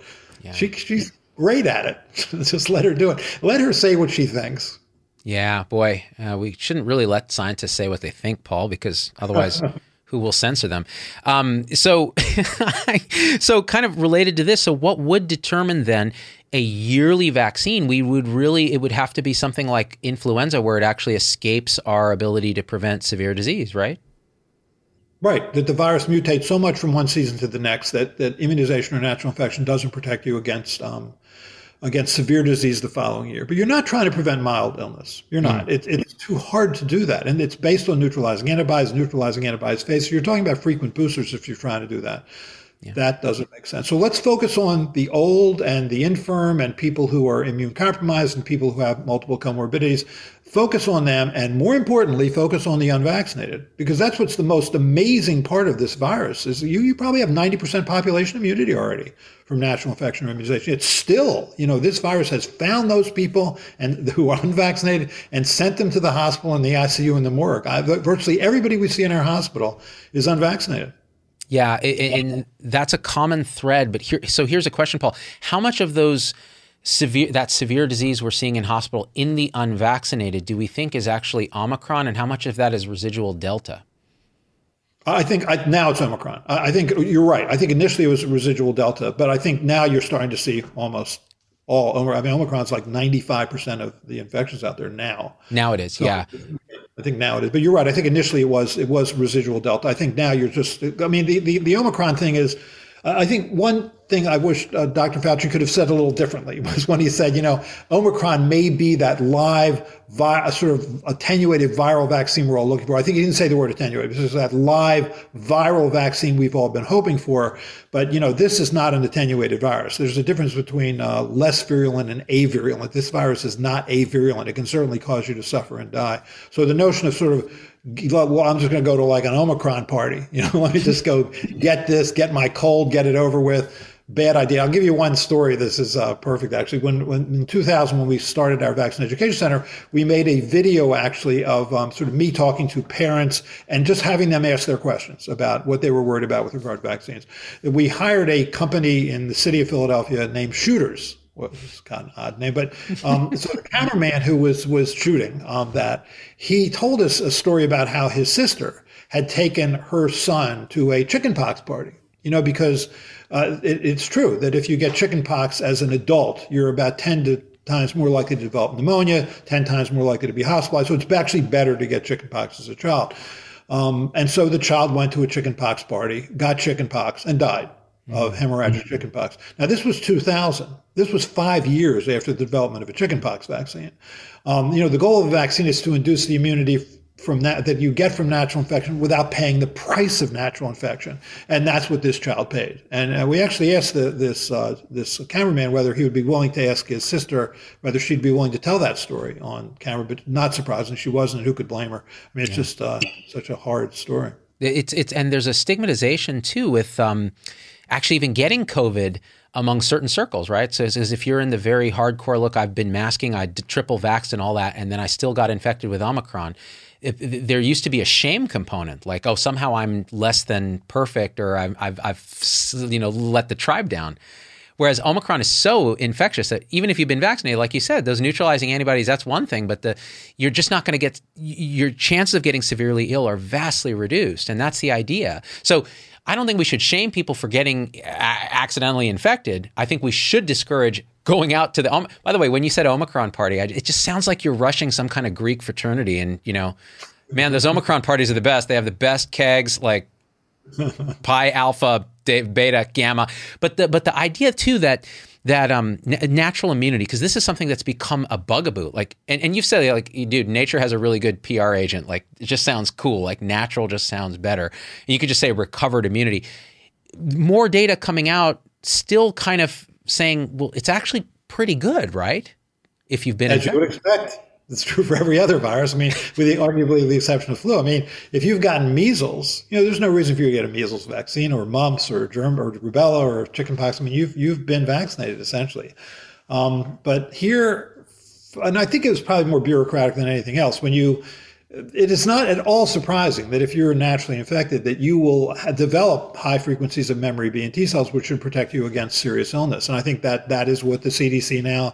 Yeah. She she's great at it. <laughs> just let her do it. Let her say what she thinks. Yeah, boy, uh, we shouldn't really let scientists say what they think, Paul, because <laughs> otherwise, who will censor them? Um, so, <laughs> so kind of related to this. So, what would determine then a yearly vaccine? We would really, it would have to be something like influenza, where it actually escapes our ability to prevent severe disease, right? Right, that the virus mutates so much from one season to the next that, that immunization or natural infection doesn't protect you against um, against severe disease the following year. But you're not trying to prevent mild illness. You're not. Mm. It, it's too hard to do that. And it's based on neutralizing antibodies, neutralizing antibodies phase. So you're talking about frequent boosters if you're trying to do that. Yeah. That doesn't make sense. So let's focus on the old and the infirm and people who are immune compromised and people who have multiple comorbidities focus on them and more importantly focus on the unvaccinated because that's what's the most amazing part of this virus is you, you probably have 90% population immunity already from natural infection or immunization. It's still you know this virus has found those people and <laughs> who are unvaccinated and sent them to the hospital and the icu and the morgue. I, virtually everybody we see in our hospital is unvaccinated. Yeah and that's a common thread but here so here's a question paul. How much of those severe that severe disease we're seeing in hospital in the unvaccinated do we think is actually omicron and how much of that is residual delta I think I, now it's Omicron. I, I think you're right. I think initially it was residual Delta, but I think now you're starting to see almost all. I mean, Omicron's like 95% of the infections out there now. Now it is, so yeah. I think now it is, but you're right. I think initially it was it was residual Delta. I think now you're just. I mean, the the, the Omicron thing is I think one thing I wish uh, Dr. Fauci could have said a little differently <laughs> was when he said, you know, Omicron may be that live, vi- sort of attenuated viral vaccine we're all looking for. I think he didn't say the word attenuated. This is that live viral vaccine we've all been hoping for. But, you know, this is not an attenuated virus. There's a difference between uh, less virulent and avirulent. This virus is not avirulent. It can certainly cause you to suffer and die. So the notion of sort of well, I'm just going to go to like an Omicron party. <laughs> You know, let me just go get this, get my cold, get it over with. Bad idea. I'll give you one story. This is uh, perfect, actually. When, when in 2000, when we started our Vaccine Education Center, we made a video actually of um, sort of me talking to parents and just having them ask their questions about what they were worried about with regard to vaccines. We hired a company in the city of Philadelphia named Shooters well, it's kind of an odd name, but um, <laughs> so the cameraman who was was shooting um, that he told us a story about how his sister had taken her son to a chickenpox party. You know, because uh, it, it's true that if you get chickenpox as an adult, you're about ten to times more likely to develop pneumonia, 10 times more likely to be hospitalized. So it's actually better to get chickenpox as a child. Um, and so the child went to a chickenpox party, got chickenpox, and died of mm-hmm. hemorrhagic mm-hmm. chickenpox. Now, this was 2000. This was five years after the development of a chickenpox vaccine. Um, you know, the goal of a vaccine is to induce the immunity from that that you get from natural infection without paying the price of natural infection, and that's what this child paid. And uh, we actually asked the, this uh, this cameraman whether he would be willing to ask his sister whether she'd be willing to tell that story on camera, but not surprising, she wasn't. Who could blame her? I mean, it's yeah. just uh, such a hard story. It's it's and there's a stigmatization too with. Um, actually even getting COVID among certain circles, right? So as if you're in the very hardcore look, I've been masking, I triple vaxxed and all that, and then I still got infected with Omicron. There used to be a shame component, like oh somehow I'm less than perfect, or I've, I've, I've you know let the tribe down. Whereas Omicron is so infectious that even if you've been vaccinated, like you said, those neutralizing antibodies, that's one thing, but the you're just not going to get your chances of getting severely ill are vastly reduced. And that's the idea. So I don't think we should shame people for getting a- accidentally infected. I think we should discourage going out to the. By the way, when you said Omicron party, it just sounds like you're rushing some kind of Greek fraternity, and you know, man, those Omicron parties are the best. They have the best kegs, like <laughs> pi, alpha, beta, gamma. But the but the idea too that that um, n- natural immunity because this is something that's become a bugaboo. Like and, and you've said like dude nature has a really good pr agent. Like it just sounds cool. Like natural just sounds better. And you could just say recovered immunity. More data coming out still kind of saying well it's actually pretty good right? If you've been as infected. you would expect it's true for every other virus. I mean, with the, arguably the exception of flu. I mean, if you've gotten measles, you know, there's no reason for you to get a measles vaccine or mumps or germ or rubella or chickenpox. I mean, you've you've been vaccinated essentially. Um, but here, and I think it was probably more bureaucratic than anything else. When you, it is not at all surprising that if you're naturally infected, that you will develop high frequencies of memory B and T cells, which should protect you against serious illness. And I think that that is what the CDC now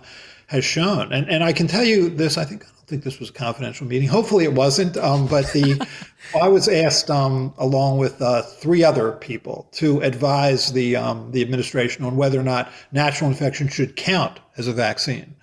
has shown. And and I can tell you this. I think I don't think this was a confidential meeting. Hopefully it wasn't. Um, but the <laughs> I was asked um, along with uh, three other people to advise the um, the administration on whether or not natural infection should count as a vaccine.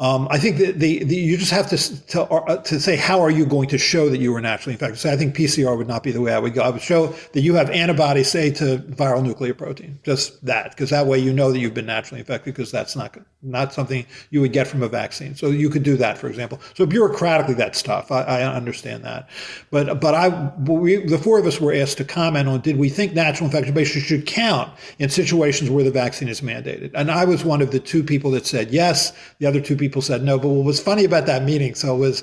Um, I think that the, the, you just have to to, uh, to say how are you going to show that you were naturally infected. So I think PCR would not be the way I would go. I would show that you have antibodies, say to viral nuclear protein, just that, because that way you know that you've been naturally infected, because that's not not something you would get from a vaccine. So you could do that, for example. So bureaucratically, that's tough. I, I understand that, but but I we, the four of us were asked to comment on did we think natural infection should count in situations where the vaccine is mandated, and I was one of the two people that said yes. The other two people said no. But what was funny about that meeting, so it was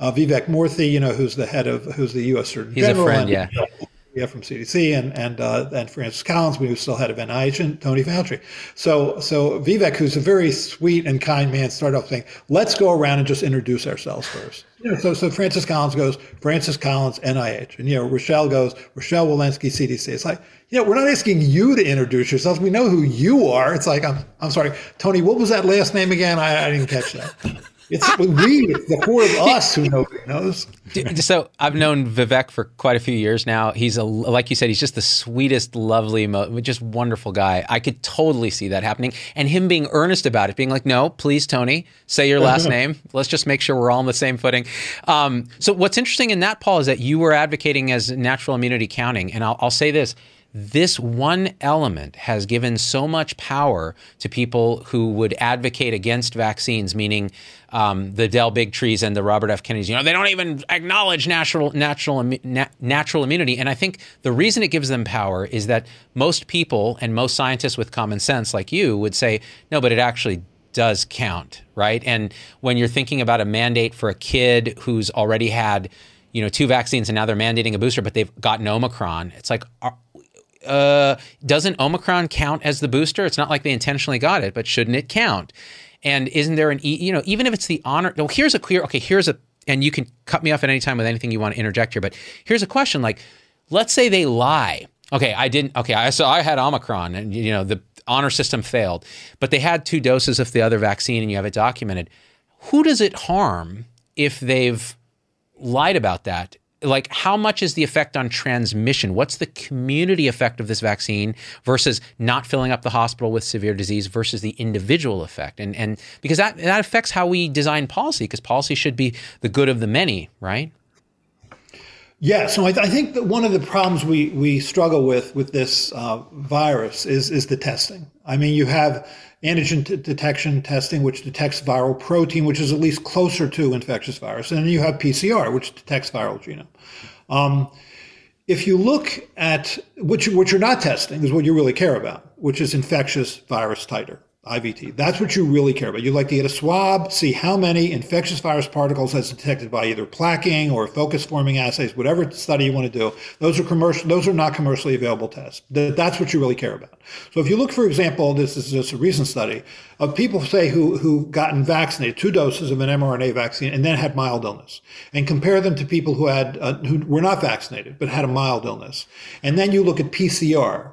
uh, Vivek Murthy, you know, who's the head of, who's the U.S. Surgeon He's General. a friend, and, yeah. Yeah, from CDC and and uh, and Francis Collins, who's still head of NIH, and Tony Fauci. So so Vivek, who's a very sweet and kind man, started off saying, "Let's go around and just introduce ourselves first. So so Francis Collins goes, Francis Collins, NIH, and you know Rochelle goes, Rochelle Walensky, CDC. It's like, you know, we're not asking you to introduce yourselves. We know who you are. It's like, I'm I'm sorry, Tony. What was that last name again? I, I didn't catch that. It's we, it's the four of us who nobody knows. So I've known Vivek for quite a few years now. He's a like you said, he's just the sweetest, lovely, just wonderful guy. I could totally see that happening, and him being earnest about it, being like, "No, please, Tony, say your last <laughs> name. Let's just make sure we're all on the same footing." Um, so what's interesting in that, Paul, is that you were advocating as natural immunity counting, and I'll, I'll say this this one element has given so much power to people who would advocate against vaccines, meaning um, the Del Bigtrees and the Robert F. Kennedys. You know, they don't even acknowledge natural natural na- natural immunity. And I think the reason it gives them power is that most people and most scientists with common sense, like you, would say, no, but it actually does count, right? And when you're thinking about a mandate for a kid who's already had you know two vaccines and now they're mandating a booster, but they've gotten Omicron. It's like, are, uh, doesn't Omicron count as the booster? It's not like they intentionally got it, but shouldn't it count? And isn't there an, e- you know, even if it's the honor, well, here's a clear, okay, here's a, and you can cut me off at any time with anything you want to interject here, but here's a question like, let's say they lie. Okay, I didn't, okay, I, so I had Omicron and, you know, the honor system failed, but they had two doses of the other vaccine and you have it documented. Who does it harm if they've lied about that like how much is the effect on transmission? What's the community effect of this vaccine versus not filling up the hospital with severe disease versus the individual effect? And and because that that affects how we design policy because policy should be the good of the many right? Yeah, so I, I, think that one of the problems we, we struggle with with this uh, virus is is the testing. I mean, you have antigen t- detection testing, which detects viral protein, which is at least closer to infectious virus. And then you have PCR, which detects viral genome. Um, if you look at which, what you're not testing is what you really care about, which is infectious virus titer. IVT. That's what you really care about. You'd like to get a swab, see how many infectious virus particles has detected by either plaquing or focus forming assays, whatever study you want to do. Those are commercial. Those are not commercially available tests. That's what you really care about. So if you look, for example, this is just a recent study of people say who who gotten vaccinated, two doses of an mRNA vaccine, and then had mild illness, and compare them to people who had uh, who were not vaccinated but had a mild illness, and then you look at PCR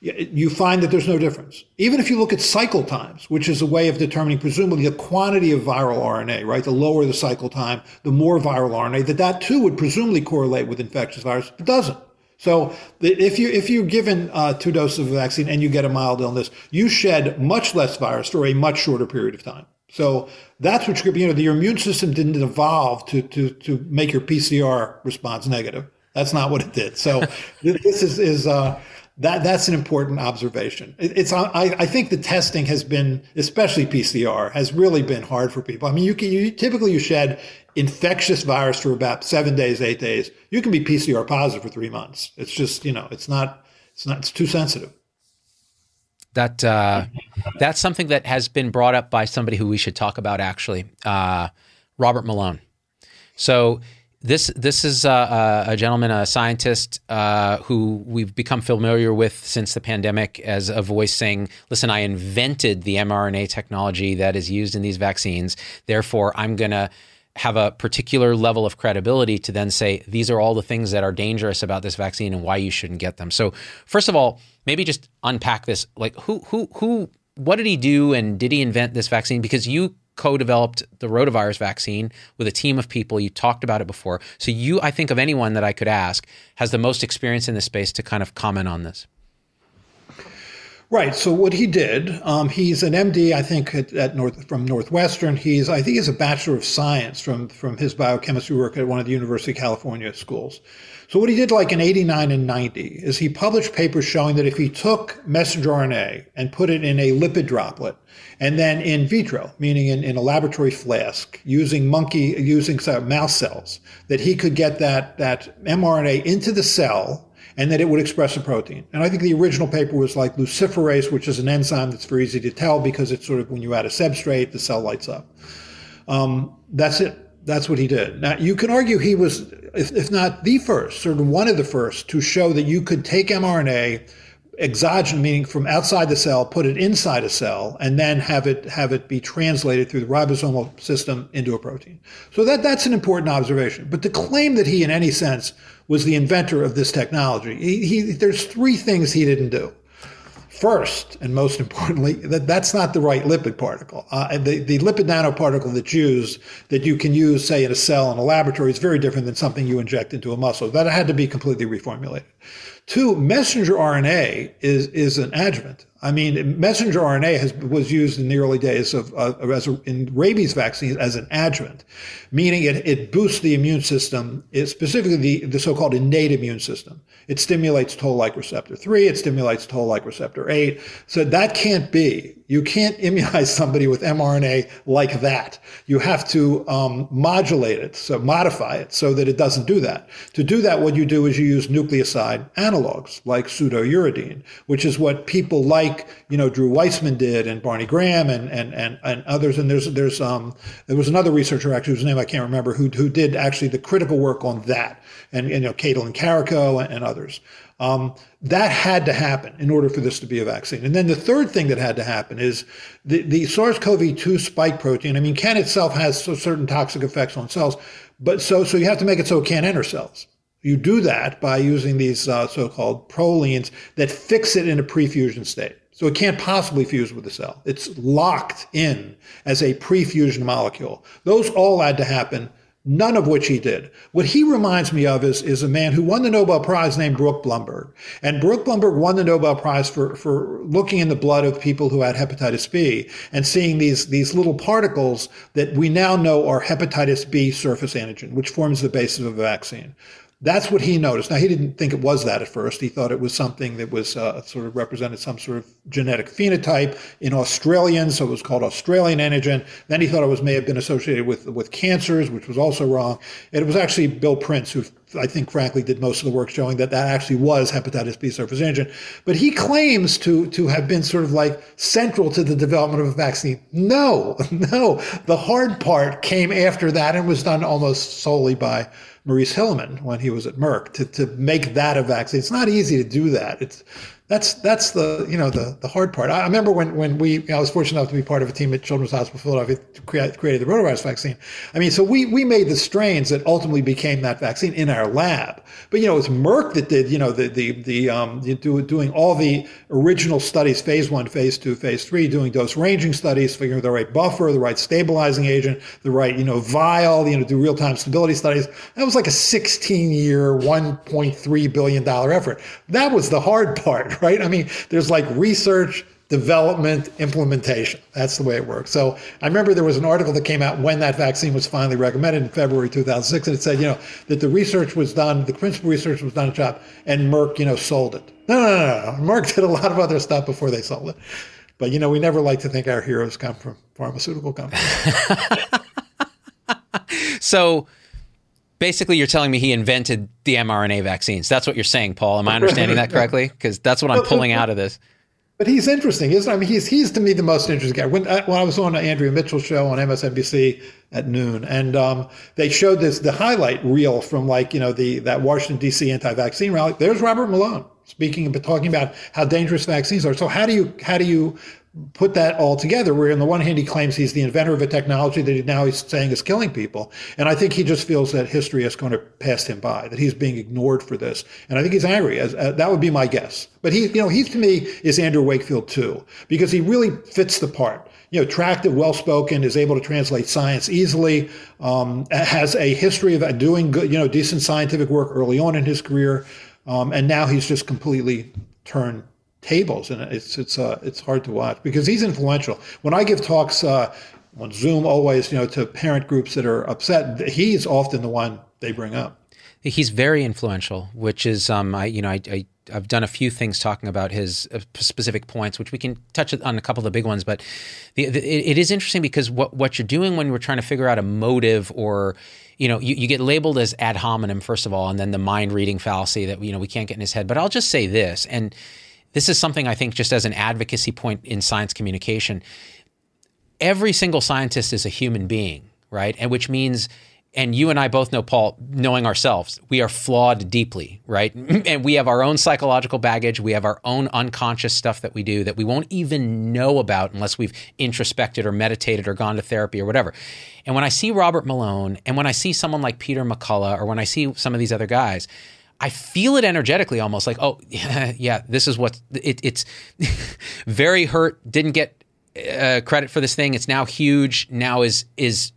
you find that there's no difference. Even if you look at cycle times, which is a way of determining presumably the quantity of viral RNA, right? The lower the cycle time, the more viral RNA, that that too would presumably correlate with infectious virus. It doesn't. So if you if you're given uh, two doses of vaccine and you get a mild illness, you shed much less virus for a much shorter period of time. So that's what you know. Your immune system didn't evolve to to to make your PCR response negative. That's not what it did. So <laughs> this is is uh, that that's an important observation. It, it's I, I think the testing has been, especially PCR, has really been hard for people. I mean, you can you typically you shed infectious virus for about seven days, eight days. You can be PCR positive for three months. It's just you know it's not it's not it's too sensitive. That uh, that's something that has been brought up by somebody who we should talk about actually, uh, Robert Malone. So this this is a, a gentleman, a scientist uh, who we've become familiar with since the pandemic as a voice saying, "Listen, I invented the mRNA technology that is used in these vaccines. Therefore, I'm going to." have a particular level of credibility to then say these are all the things that are dangerous about this vaccine and why you shouldn't get them. So, first of all, maybe just unpack this like who who who what did he do and did he invent this vaccine because you co-developed the rotavirus vaccine with a team of people. You talked about it before. So you, I think of anyone that I could ask has the most experience in this space to kind of comment on this. Right. So what he did, um, he's an MD, I think, at, at, North from Northwestern. He's, I think, he's a Bachelor of Science from from his biochemistry work at one of the University of California schools. So what he did, like in '89 and '90, is he published papers showing that if he took messenger RNA and put it in a lipid droplet, and then in vitro, meaning in, in a laboratory flask, using monkey, using sorry, mouse cells, that he could get that that mRNA into the cell and that it would express a protein. And I think the original paper was like luciferase, which is an enzyme that's very easy to tell because it's sort of when you add a substrate, the cell lights up. Um, that's it. That's what he did. Now, you can argue he was, if, if not the first, of one of the first to show that you could take mRNA, exogenous, meaning from outside the cell, put it inside a cell, and then have it have it be translated through the ribosomal system into a protein. So that that's an important observation. But to claim that he, in any sense, was the inventor of this technology. He, he, there's three things he didn't do. First, and most importantly, that that's not the right lipid particle. Uh, the, the lipid nanoparticle that's use that you can use, say, in a cell in a laboratory, is very different than something you inject into a muscle. That had to be completely reformulated. Two, messenger RNA is, is an adjuvant. I mean, messenger RNA has, was used in the early days of, uh, a, in rabies vaccines as an adjuvant, meaning it, it boosts the immune system, specifically the, the so-called innate immune system. It stimulates toll-like receptor 3, it stimulates toll-like receptor 8. So that can't be. You can't immunize somebody with mRNA like that. You have to um, modulate it, so modify it so that it doesn't do that. To do that, what you do is you use nucleoside analogs like pseudouridine, which is what people like you know Drew Weissman did and Barney Graham and and and, and others. And there's there's um there was another researcher actually whose name I can't remember who who did actually the critical work on that and, and you know Katalin Karikó and, and others. Um, that had to happen in order for this to be a vaccine. And then the third thing that had to happen is the, the SARS-CoV-2 spike protein. I mean, CAN itself has certain toxic effects on cells, but so so you have to make it so it can't enter cells. You do that by using these uh, so-called prolines that fix it in a prefusion state. So it can't possibly fuse with the cell. It's locked in as a prefusion molecule. Those all had to happen, none of which he did. What he reminds me of is, is a man who won the Nobel Prize named Baruch Blumberg. And Baruch Blumberg won the Nobel Prize for, for looking in the blood of people who had hepatitis B and seeing these, these little particles that we now know are hepatitis B surface antigen, which forms the basis of a vaccine. That's what he noticed. Now, he didn't think it was that at first. He thought it was something that was uh, sort of represented some sort of genetic phenotype in Australians, so it was called Australian antigen. Then he thought it was may have been associated with with cancers, which was also wrong. And it was actually Bill Prince who I think, frankly, did most of the work showing that that actually was hepatitis B surface antigen. But he claims to to have been sort of like central to the development of a vaccine. No, <laughs> no. The hard part came after that and was done almost solely by Maurice Hilleman when he was at Merck to, to make that a vaccine. It's not easy to do that. It's that's that's the you know the the hard part. I remember when when we I was fortunate enough to be part of a team at Children's Hospital Philadelphia create created the rotavirus vaccine. I mean, so we we made the strains that ultimately became that vaccine in our lab. But you know, it was Merck that did you know the the the um do, doing all the original studies, phase one, phase two, phase three, doing dose ranging studies, figuring the right buffer, the right stabilizing agent, the right you know vial, you know, do real time stability studies. That was like a 16 year, $1.3 billion effort. That was the hard part, <laughs> right? I mean, there's like research, development, implementation. That's the way it works. So I remember there was an article that came out when that vaccine was finally recommended in February 2006, and it said, you know, that the research was done, the principal research was done at CHOP, and Merck, you know, sold it. No, no, no, no. Merck <laughs> did a lot of other stuff before they sold it. But you know, we never like to think our heroes come from pharmaceutical companies. <laughs> so basically you're telling me he invented the mRNA vaccines. That's what you're saying, Paul. Am I understanding that correctly? <laughs> Because that's what I'm pulling out of this. But he's interesting, isn't he? I mean, he's he's to me the most interesting guy. When I, uh, when I was on the Andrea Mitchell show on MSNBC at noon, and um, they showed this the highlight reel from like you know the that Washington D.C. anti-vaccine rally. There's Robert Malone speaking, and talking about how dangerous vaccines are. So how do you how do you put that all together where on the one hand he claims he's the inventor of a technology that he now he's saying is killing people. And i think he just feels that history is going to pass him by that he's being ignored for this. And i think he's angry as, uh, that would be my guess. But he you know he to me is andrew wakefield too because he really fits the part. You know, attractive, well-spoken, is able to translate science easily, um, has a history of doing good, you know, decent scientific work early on in his career, um, and now he's just completely turned tables, and it's it's uh, it's hard to watch because he's influential. When I give talks uh, on Zoom, always you know to parent groups that are upset, he's often the one they bring up. He's very influential, which is um, I you know I, I I've done a few things talking about his uh, specific points, which we can touch on a couple of the big ones. But the, the, it is interesting because what what you're doing when we're trying to figure out a motive or you know, you, you get labeled as ad hominem, first of all, and then the mind reading fallacy that, you know, we can't get in his head. But I'll just say this, and this is something I think just as an advocacy point in science communication. Every single scientist is a human being, right? And which means and you and I both know, Paul, knowing ourselves, we are flawed deeply, right? <laughs> and we have our own psychological baggage. We have our own unconscious stuff that we do that we won't even know about unless we've introspected or meditated or gone to therapy or whatever. And when I see Robert Malone and when I see someone like Peter McCullough or when I see some of these other guys, I feel it energetically almost like, oh, yeah, <laughs> yeah this is what it, it's <laughs> very hurt, didn't get uh, credit for this thing. It's now huge, now is is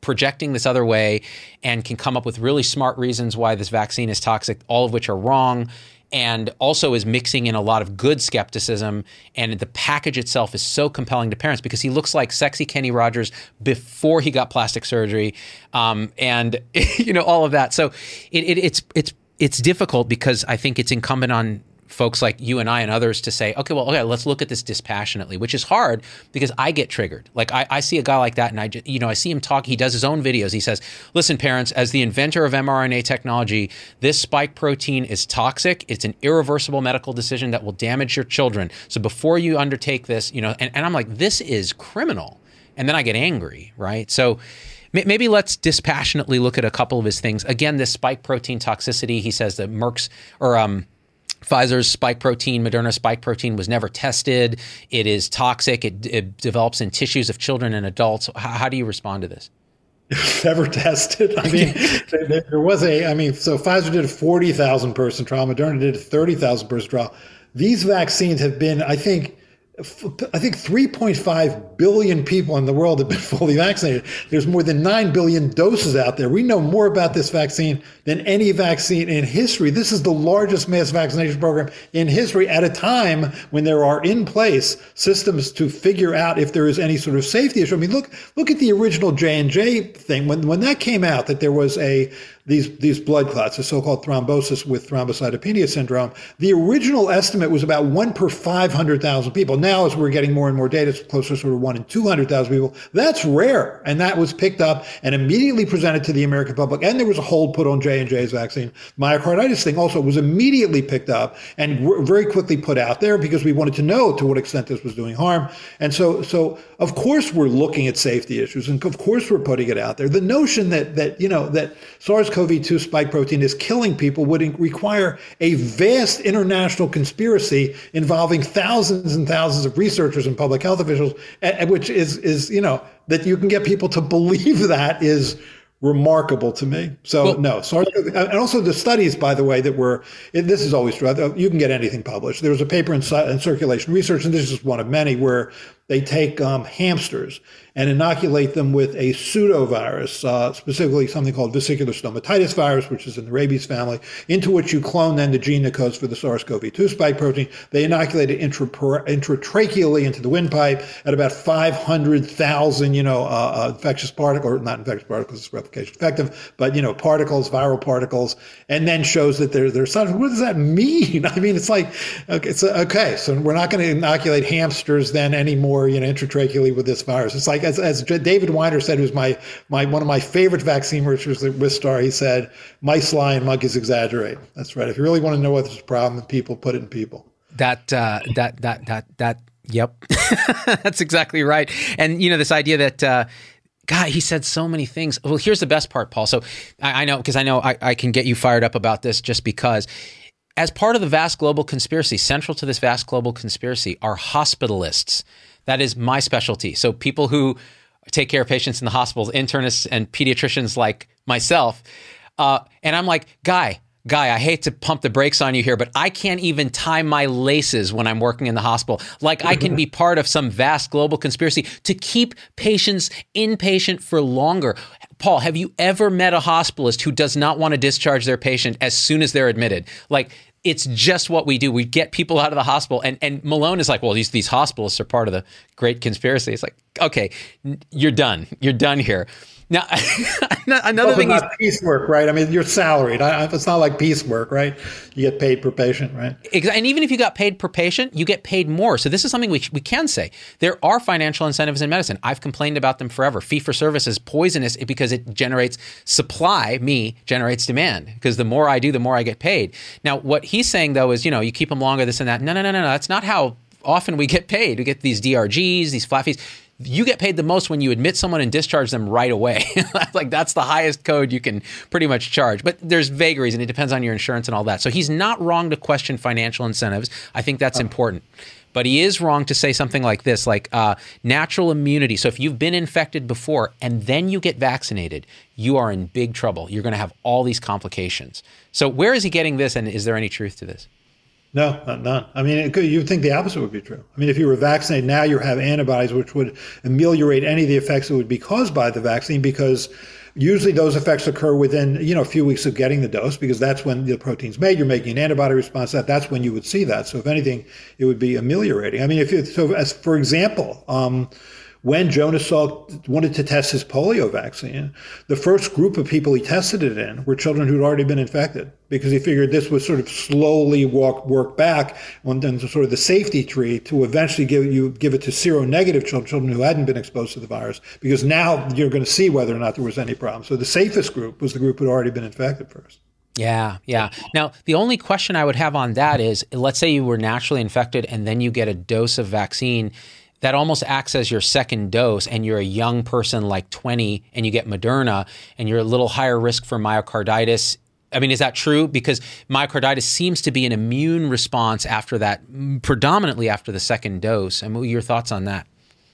projecting this other way and can come up with really smart reasons why this vaccine is toxic, all of which are wrong. And also is mixing in a lot of good skepticism. And the package itself is so compelling to parents because he looks like sexy Kenny Rogers before he got plastic surgery, um, and <laughs> you know all of that. So it, it, it's it's it's difficult because I think it's incumbent on folks like you and I and others to say, okay, well, okay, let's look at this dispassionately, which is hard because I get triggered. Like I, I see a guy like that, and I, just, you know, I see him talk. He does his own videos. He says, "Listen, parents, as the inventor of mRNA technology, this spike protein is toxic. It's an irreversible medical decision that will damage your children. So before you undertake this, you know," and, and I'm like, this is criminal, and then I get angry, right? So maybe let's dispassionately look at a couple of his things. Again, this spike protein toxicity. He says that Merck's or um, Pfizer's spike protein, Moderna spike protein was never tested. It is toxic. It, it develops in tissues of children and adults. How, how do you respond to this? never tested. I mean, <laughs> there was a, I mean, so Pfizer did a 40,000 person trial, Moderna did a 30,000 person trial. These vaccines have been, I think, I think 3.5 billion people in the world have been <laughs> fully vaccinated. There's more than 9 billion doses out there. We know more about this vaccine than any vaccine in history. This is the largest mass vaccination program in history at a time when there are in place systems to figure out if there is any sort of safety issue. I mean, look look at the original J&J thing when when that came out that there was a these these blood clots, the so-called thrombosis with thrombocytopenia syndrome. The original estimate was about one per 500,000 people. Now, as we're getting more and more data, it's closer to sort of one in 200,000 people. That's rare, and that was picked up and immediately presented to the American public. And there was a hold put on J and J's vaccine. Myocarditis thing also was immediately picked up and very quickly put out there because we wanted to know to what extent this was doing harm. And so, so of course, we're looking at safety issues, and of course, we're putting it out there. The notion that that you know that SARS SARS-CoV-2 spike protein is killing people would require a vast international conspiracy involving thousands and thousands of researchers and public health officials, which is is you know that you can get people to believe <laughs> that is remarkable to me. So well, no, SARS, and also the studies, by the way, that were this is always true. Uh, you can get anything published. There was a paper in, in Circulation Research, and this is one of many, where they take um, hamsters and inoculate them with a pseudovirus, uh, specifically something called vesicular stomatitis virus, which is in the rabies family, into which you clone then the gene that codes for the SARS-CoV-2 spike protein. They inoculate it intratracheally into the windpipe at about 500,000, you know, uh, uh, infectious particles, or not infectious particles, it's replication effective, but, you know, particles, viral particles, and then shows that they're, they're What does that mean? <laughs> I mean, it's like, okay, it's, okay so we're not going to inoculate hamsters then anymore, you know, intratracheally with this virus. It's like, as, as David Weiner said, who's my, my one of my favorite vaccine researchers at Wistar, he said, mice lie and monkeys exaggerate. That's right. If you really want to know what this problem people, put it in people. That uh, that that that that. Yep, <laughs> that's exactly right. And you know this idea that. Uh, God, he said so many things. Well, here's the best part, Paul. So I, I know because I know I, I can get you fired up about this just because as part of the vast global conspiracy, central to this vast global conspiracy are hospitalists. That is my specialty. So people who take care of patients in the hospitals, internists and pediatricians like myself. Uh, and I'm like, guy, guy, I hate to pump the brakes on you here, but I can't even tie my laces when I'm working in the hospital. Like I can be <laughs> part of some vast global conspiracy to keep patients inpatient for longer. Paul, have you ever met a hospitalist who does not want to discharge their patient as soon as they're admitted? Like it's just what we do. We get people out of the hospital, and and Malone is like, well, these these hospitalists are part of the great conspiracy. It's like, okay, you're done. You're done here. Now, <laughs> another well, thing is piecework, right? I mean, you're salaried. it's not like piecework, right? You get paid per patient, right? And even if you got paid per patient, you get paid more. So this is something we, we can say. There are financial incentives in medicine. I've complained about them forever. Fee for service is poisonous because it generates supply. Me generates demand because the more I do, the more I get paid. Now, what he's saying though is, you know, you keep them longer, this and that. No, no, no, no, no. That's not how often we get paid. We get these DRGs, these flat fees you get paid the most when you admit someone and discharge them right away. <laughs> like that's the highest code you can pretty much charge. But there's vagaries and it depends on your insurance and all that. So he's not wrong to question financial incentives. I think that's important. But he is wrong to say something like this, like uh, natural immunity. So if you've been infected before and then you get vaccinated, you are in big trouble. You're going to have all these complications. So where is he getting this, and is there any truth to this? No, not none. I mean, could, you'd think the opposite would be true. I mean, if you were vaccinated now, you have antibodies which would ameliorate any of the effects that would be caused by the vaccine because usually those effects occur within you know a few weeks of getting the dose because that's when the protein's made. You're making an antibody response. That that's when you would see that. So if anything, it would be ameliorating. I mean, if you so as for example. Um, when Jonas Salk wanted to test his polio vaccine, the first group of people he tested it in were children who'd already been infected because he figured this would sort of slowly walk, work back on then sort of the safety tree to eventually give you give it to seronegative children, children who hadn't been exposed to the virus, because now you're going to see whether or not there was any problem. So the safest group was the group who had already been infected first. Yeah, yeah. Now, the only question I would have on that is let's say you were naturally infected and then you get a dose of vaccine that almost acts as your second dose and you're a young person like 20 and you get Moderna and you're a little higher risk for myocarditis. I mean, is that true? Because myocarditis seems to be an immune response after that, predominantly after the second dose. And what are your thoughts on that?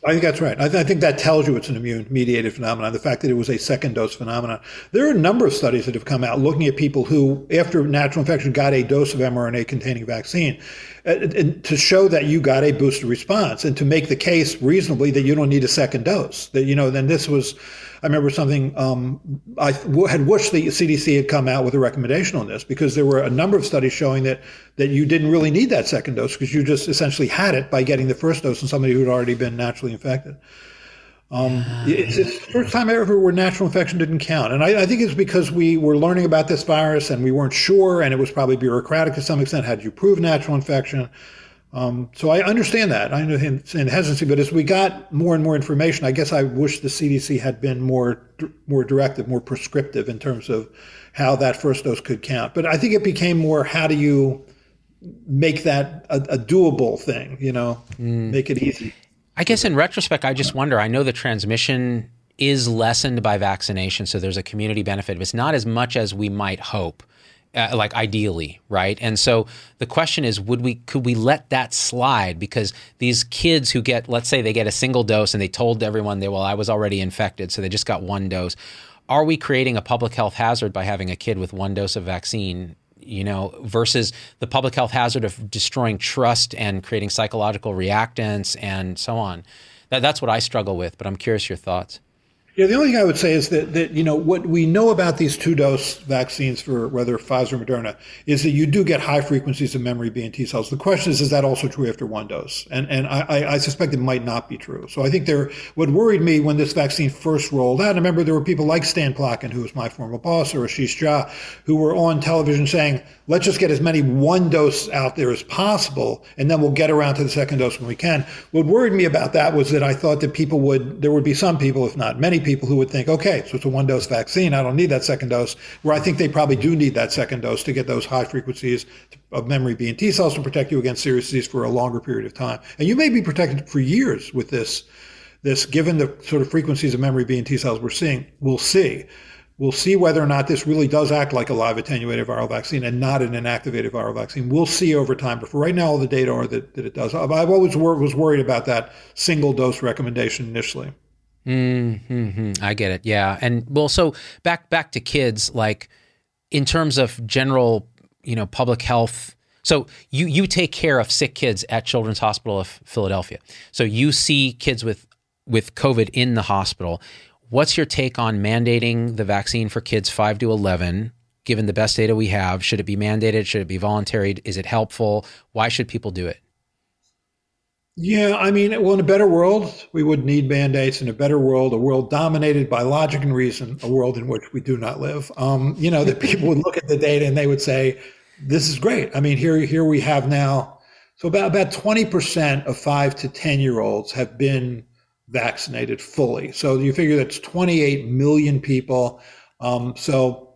I think that's right. I, th- I, think that tells you it's an immune mediated phenomenon, the fact that it was a second dose phenomenon. There are a number of studies that have come out looking at people who, after natural infection, got a dose of mRNA containing vaccine uh, to show that you got a booster response and to make the case reasonably that you don't need a second dose. That, you know, then this was I remember something um, I had wished the CDC had come out with a recommendation on this because there were a number of studies showing that that you didn't really need that second dose because you just essentially had it by getting the first dose in somebody who had already been naturally infected. Um, it's, it's, the first time ever where natural infection didn't count. And I, I, think it's because we were learning about this virus and we weren't sure, and it was probably bureaucratic to some extent. How do you prove natural infection? Um, so I understand that. I understand hesitancy, but as we got more and more information, I guess I wish the CDC had been more more directive, more prescriptive in terms of how that first dose could count. But I think it became more how do you make that a, a doable thing, you know, mm. make it easy. I guess in retrospect, I just wonder. I know the transmission is lessened by vaccination, so there's a community benefit. But it's not as much as we might hope uh, like ideally, right? And so the question is, would we could we let that slide because these kids who get, let's say, they get a single dose and they told everyone they well, I was already infected, so they just got one dose. Are we creating a public health hazard by having a kid with one dose of vaccine you know, versus the public health hazard of destroying trust and creating psychological reactance and so on. That, that's what I struggle with, but I'm curious your thoughts. Yeah, the only thing I would say is that, that you know what we know about these two dose vaccines for whether Pfizer or Moderna is that you do get high frequencies of memory B and T cells. The question is, is that also true after one dose? And and I, I suspect it might not be true. So I think there what worried me when this vaccine first rolled out. I remember there were people like Stan Plotkin, who was my former boss, or Ashish Jha, who were on television saying, let's just get as many one dose out there as possible, and then we'll get around to the second dose when we can. What worried me about that was that I thought that people would there would be some people, if not many people who would think, okay, so it's a one dose vaccine. I don't need that second dose. Where I think they probably do need that second dose to get those high frequencies of memory B and T cells to protect you against serious disease for a longer period of time. And you may be protected for years with this, this given the sort of frequencies of memory B and T cells we're seeing. We'll see. We'll see whether or not this really does act like a live attenuated viral vaccine and not an inactivated viral vaccine. We'll see over time. But for right now, all the data are that, that it does. I've always was worried about that single dose recommendation initially. Mm-hmm. I get it. Yeah, and well, so back back to kids, like in terms of general, you know, public health. So you you take care of sick kids at Children's Hospital of Philadelphia. So you see kids with with COVID in the hospital. What's your take on mandating the vaccine for kids five to eleven? Given the best data we have, should it be mandated? Should it be voluntary? Is it helpful? Why should people do it? Yeah, I mean, well, in a better world, we would need mandates. In a better world, a world dominated by logic and reason, a world in which we do not live. Um, you know, that <laughs> people would look at the data and they would say, "This is great." I mean, here, here we have now. So about about twenty percent of five to ten year olds have been vaccinated fully. So you figure that's twenty eight million people. Um, so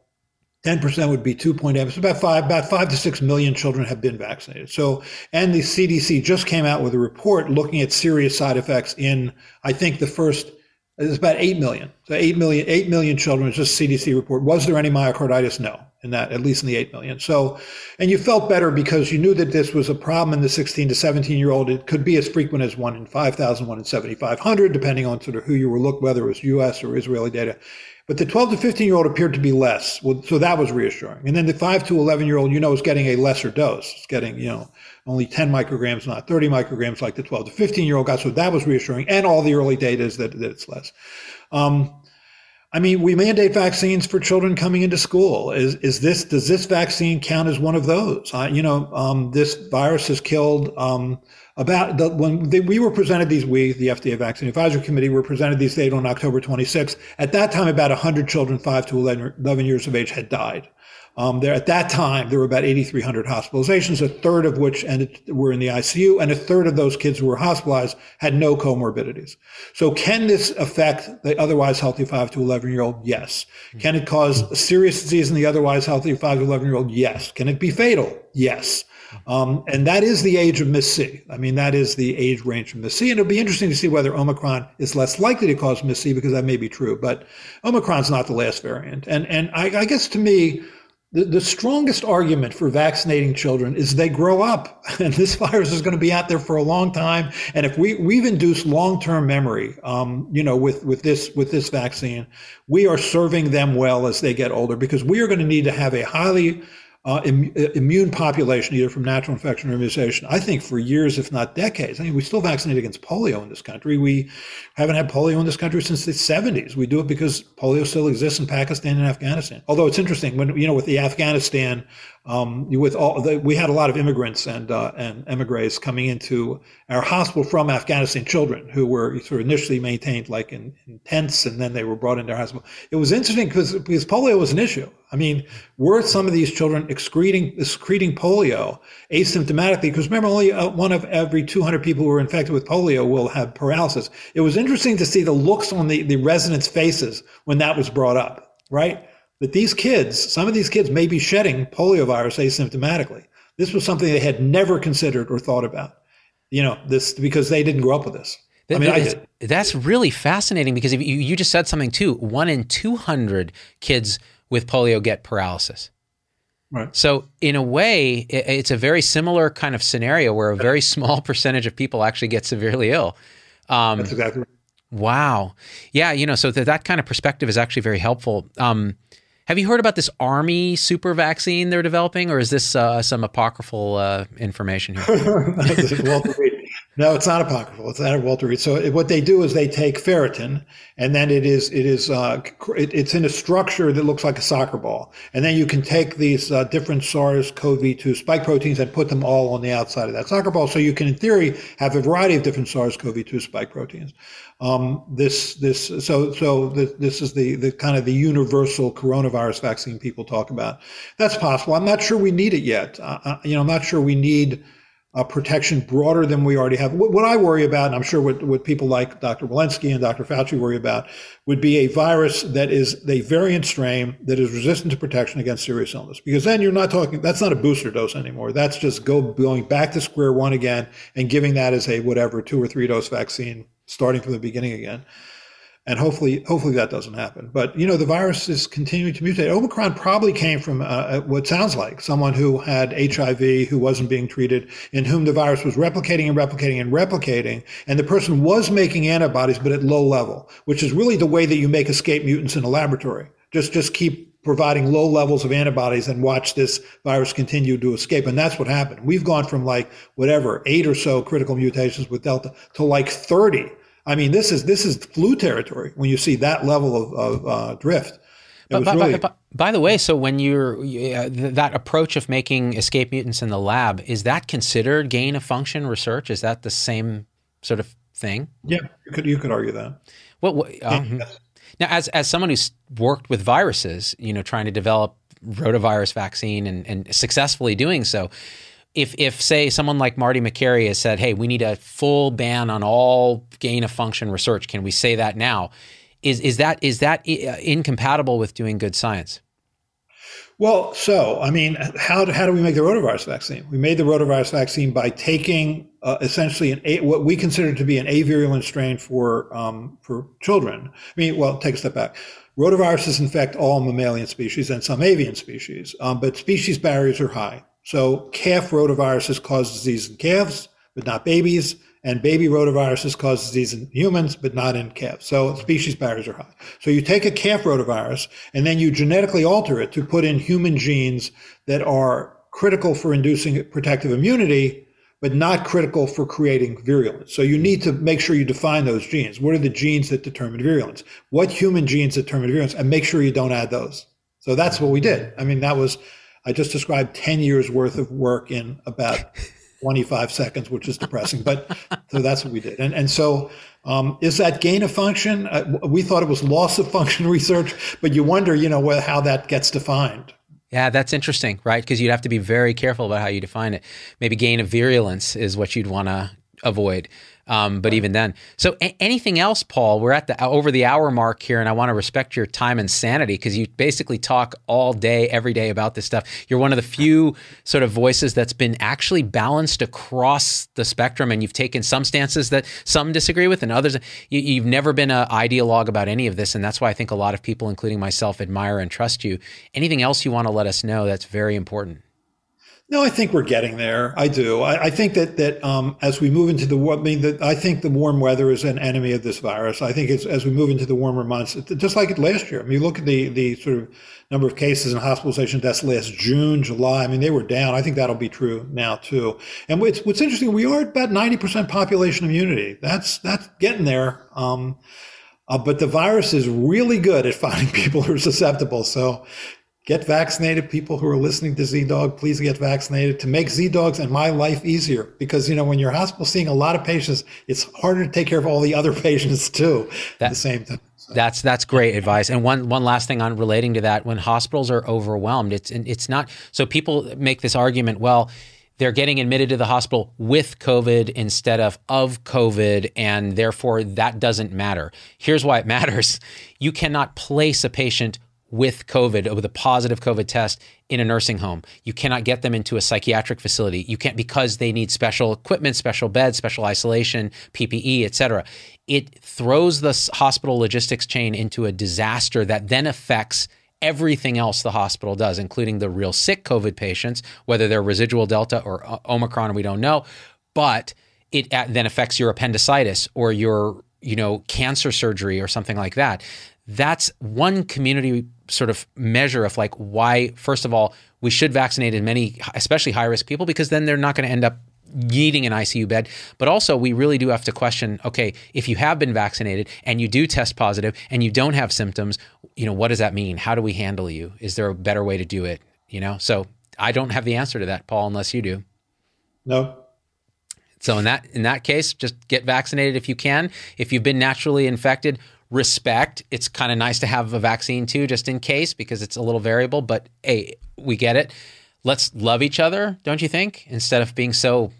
10% would be 2.8. So about five, about five to six million children have been vaccinated. So, and the CDC just came out with a report looking at serious side effects in, I think the first, it's about 8 million. So 8 million, 8 million children is just CDC report. Was there any myocarditis? No, in that, at least in the 8 million. So, and you felt better because you knew that this was a problem in the 16 to 17 year old. It could be as frequent as one in 5,000, one in 7,500, depending on sort of who you were looking, whether it was US or Israeli data. But the 12 to 15 year old appeared to be less. Well, so that was reassuring. And then the 5 to 11 year old, you know, is getting a lesser dose. It's getting, you know, only 10 micrograms, not 30 micrograms like the 12 to 15 year old got. So that was reassuring. And all the early data is that, that it's less. Um, I mean, we mandate vaccines for children coming into school. Is is this does this vaccine count as one of those? Uh, you know, um, this virus has killed um, about the, when they, we were presented these, we, the FDA Vaccine Advisory Committee, were presented these data on October 26th. At that time, about 100 children 5 to 11, 11 years of age had died. Um, there at that time, there were about 8,300 hospitalizations, a third of which ended, were in the ICU, and a third of those kids who were hospitalized had no comorbidities. So, can this affect the otherwise healthy 5 to 11 year old? Yes. Can it cause serious disease in the otherwise healthy 5 to 11 year old? Yes. Can it be fatal? Yes. Um, and that is the age of MIS-C. I mean, that is the age range of MIS-C. And it'll be interesting to see whether Omicron is less likely to cause MIS-C because that may be true. But Omicron's not the last variant. And, and I, I guess to me, the, the strongest argument for vaccinating children is they grow up <laughs> and this virus is going to be out there for a long time. And if we, we've induced long-term memory, um, you know, with, with this, with this vaccine, we are serving them well as they get older because we are going to need to have a highly uh, Im- uh, immune population, either from natural infection or immunization, I think for years, if not decades. I mean, we still vaccinate against polio in this country. We haven't had polio in this country since the 70s. We do it because polio still exists in Pakistan and Afghanistan. Although it's interesting when, you know, with the Afghanistan um, with all the, we had a lot of immigrants and uh, and emigres coming into our hospital from Afghanistan, children who were sort of initially maintained like in, in tents, and then they were brought into our hospital. It was interesting because because polio was an issue. I mean, were some of these children excreting excreting polio asymptomatically? Because remember, only uh, one of every 200 people who are infected with polio will have paralysis. It was interesting to see the looks on the the residents' faces when that was brought up, right? That these kids, some of these kids may be shedding poliovirus asymptomatically. This was something they had never considered or thought about, you know, this because they didn't grow up with this. I mean, I That's really fascinating because if you, you just said something too. One in 200 kids with polio get paralysis. Right. So, in a way, it's a very similar kind of scenario where a very small <laughs> percentage of people actually get severely ill. Um, That's exactly right. Wow. Yeah. You know, so that, that kind of perspective is actually very helpful. Um, Have you heard about this army super vaccine they're developing, or is this uh, some apocryphal uh, information here? <laughs> No, it's not apocryphal. It's not Walter Reed. So what they do is they take ferritin, and then it is it is uh, it, it's in a structure that looks like a soccer ball, and then you can take these uh, different SARS-CoV-2 spike proteins and put them all on the outside of that soccer ball. So you can, in theory, have a variety of different SARS-CoV-2 spike proteins. Um, this this so so this, this is the the kind of the universal coronavirus vaccine people talk about. That's possible. I'm not sure we need it yet. Uh, you know, I'm not sure we need uh, protection broader than we already have. What, what, I worry about, and I'm sure what, what people like Dr. Walensky and Dr. Fauci worry about, would be a virus that is a variant strain that is resistant to protection against serious illness. Because then you're not talking, that's not a booster dose anymore. That's just go going back to square one again and giving that as a whatever two or three dose vaccine starting from the beginning again and hopefully hopefully that doesn't happen but you know the virus is continuing to mutate omicron probably came from uh, uh what sounds like someone who had hiv who wasn't being treated in whom the virus was replicating and replicating and replicating and the person was making antibodies but at low level which is really the way that you make escape mutants in a laboratory just just keep providing low levels of antibodies and watch this virus continue to escape. And that's what happened. We've gone from like whatever, eight or so critical mutations with Delta to like 30 I mean, this is this is flu territory when you see that level of, of uh, drift. But, by, really... by, by, the way, so when you're uh, that approach of making escape mutants in the lab, is that considered gain of function research? Is that the same sort of thing? Yeah, you could you could argue that. What, what um, yes. now, as as someone who's worked with viruses, you know, trying to develop rotavirus vaccine and, and successfully doing so, if if say someone like Marty Makary has said, "Hey, we need a full ban on all gain of function research," can we say that now? Is is that is that uh, incompatible with doing good science? Well, so I mean, how do, how do we make the rotavirus vaccine? We made the rotavirus vaccine by taking uh, essentially an a, what we consider to be an avirulent strain for um, for children. I mean, well, take a step back. Rotaviruses infect all mammalian species and some avian species, um, but species barriers are high. So calf rotaviruses cause disease in calves, but not babies. And baby rotaviruses cause disease in humans, but not in calves. So species barriers are high. So you take a calf rotavirus and then you genetically alter it to put in human genes that are critical for inducing protective immunity, but not critical for creating virulence. So you need to make sure you define those genes. What are the genes that determine virulence? What human genes determine virulence? And make sure you don't add those. So that's what we did. I mean, that was I just described 10 years worth of work in about 25 seconds, which is depressing. But so that's what we did. And, and so um, is that gain of function? Uh, we thought it was loss of function <laughs> research, but you wonder, you know, how that gets defined. Yeah, that's interesting, right? Because you'd have to be very careful about how you define it. Maybe gain of virulence is what you'd want to avoid. Um, but even then, so a- anything else, Paul? We're at the over the hour mark here, and I want to respect your time and sanity because you basically talk all day, every day about this stuff. You're one of the few sort of voices that's been actually balanced across the spectrum, and you've taken some stances that some disagree with, and others. You, have never been an ideologue about any of this, and that's why I think a lot of people, including myself, admire and trust you. Anything else you want to let us know? That's very important. No, I think we're getting there. I do. I, I think that that um, as we move into the I mean, that I think the warm weather is an enemy of this virus. I think as we move into the warmer months, just like last year. I mean, look at the the sort of number of cases and hospitalization deaths last June, July. I mean, they were down. I think that'll be true now too. And what's what's interesting, we are at about ninety percent population immunity. That's that's getting there. Um, uh, but the virus is really good at finding <laughs> people who are susceptible. So Get vaccinated, people who are listening to ZDogg. please get vaccinated to make Z Dogs and my life easier. Because, you know, when you're hospital seeing a lot of patients, it's harder to take care of all the other <laughs> patients too that, at the same time. So. That's that's great advice. And one one last thing on relating to that, when hospitals are overwhelmed, it's it's not so people make this argument, well, they're getting admitted to the hospital with COVID instead of of COVID, and therefore that doesn't matter. Here's why it <laughs> matters. You cannot place a patient with COVID, with a positive COVID test in a nursing home. You cannot get them into a psychiatric facility. You can't because they need special equipment, special beds, special isolation, PPE, et cetera. It throws the hospital logistics chain into a disaster that then affects everything else the hospital does, including the real sick COVID patients, whether they're residual Delta or uh, Omicron, we don't know. But it then affects your appendicitis or your you know, cancer surgery or something like that. That's one community sort of measure of like why, first of all, we should vaccinate as many, especially high risk people, because then they're not going to end up needing an ICU bed. But also, we really do have to question okay, if you have been vaccinated and you do test positive and you don't have symptoms, you know, what does that mean? How do we handle you? Is there a better way to do it? You know, so I don't have the answer to that, Paul, unless you do. No, so in that in that case, just get vaccinated if you can. If you've been naturally infected, respect. It's kind of nice to have a vaccine too, just in case, because it's a little variable. But hey, we get it. Let's love each other, don't you think? Instead of being so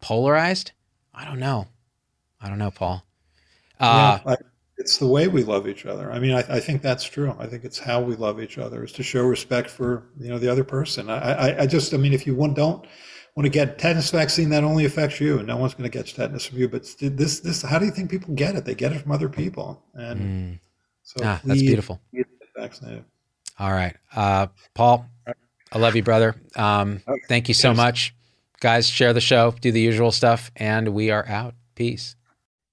polarized. I don't know. I don't know, Paul. Uh, yeah, I, it's the way we love each other. I mean, I, I, think that's true. I think it's how we love each other is to show respect for you know the other person. I, I, I just, I mean, if you don't want to get tetanus vaccine, that only affects you. No one's going to get tetanus from you. But this, this, how do you think people get it? They get it from other people. And mm. so ah, that's beautiful. Vaccinated. All right, uh, Paul. I love you, brother. Um, okay. Thank you so yes. much, guys. Share the show, do the usual stuff, and we are out. Peace.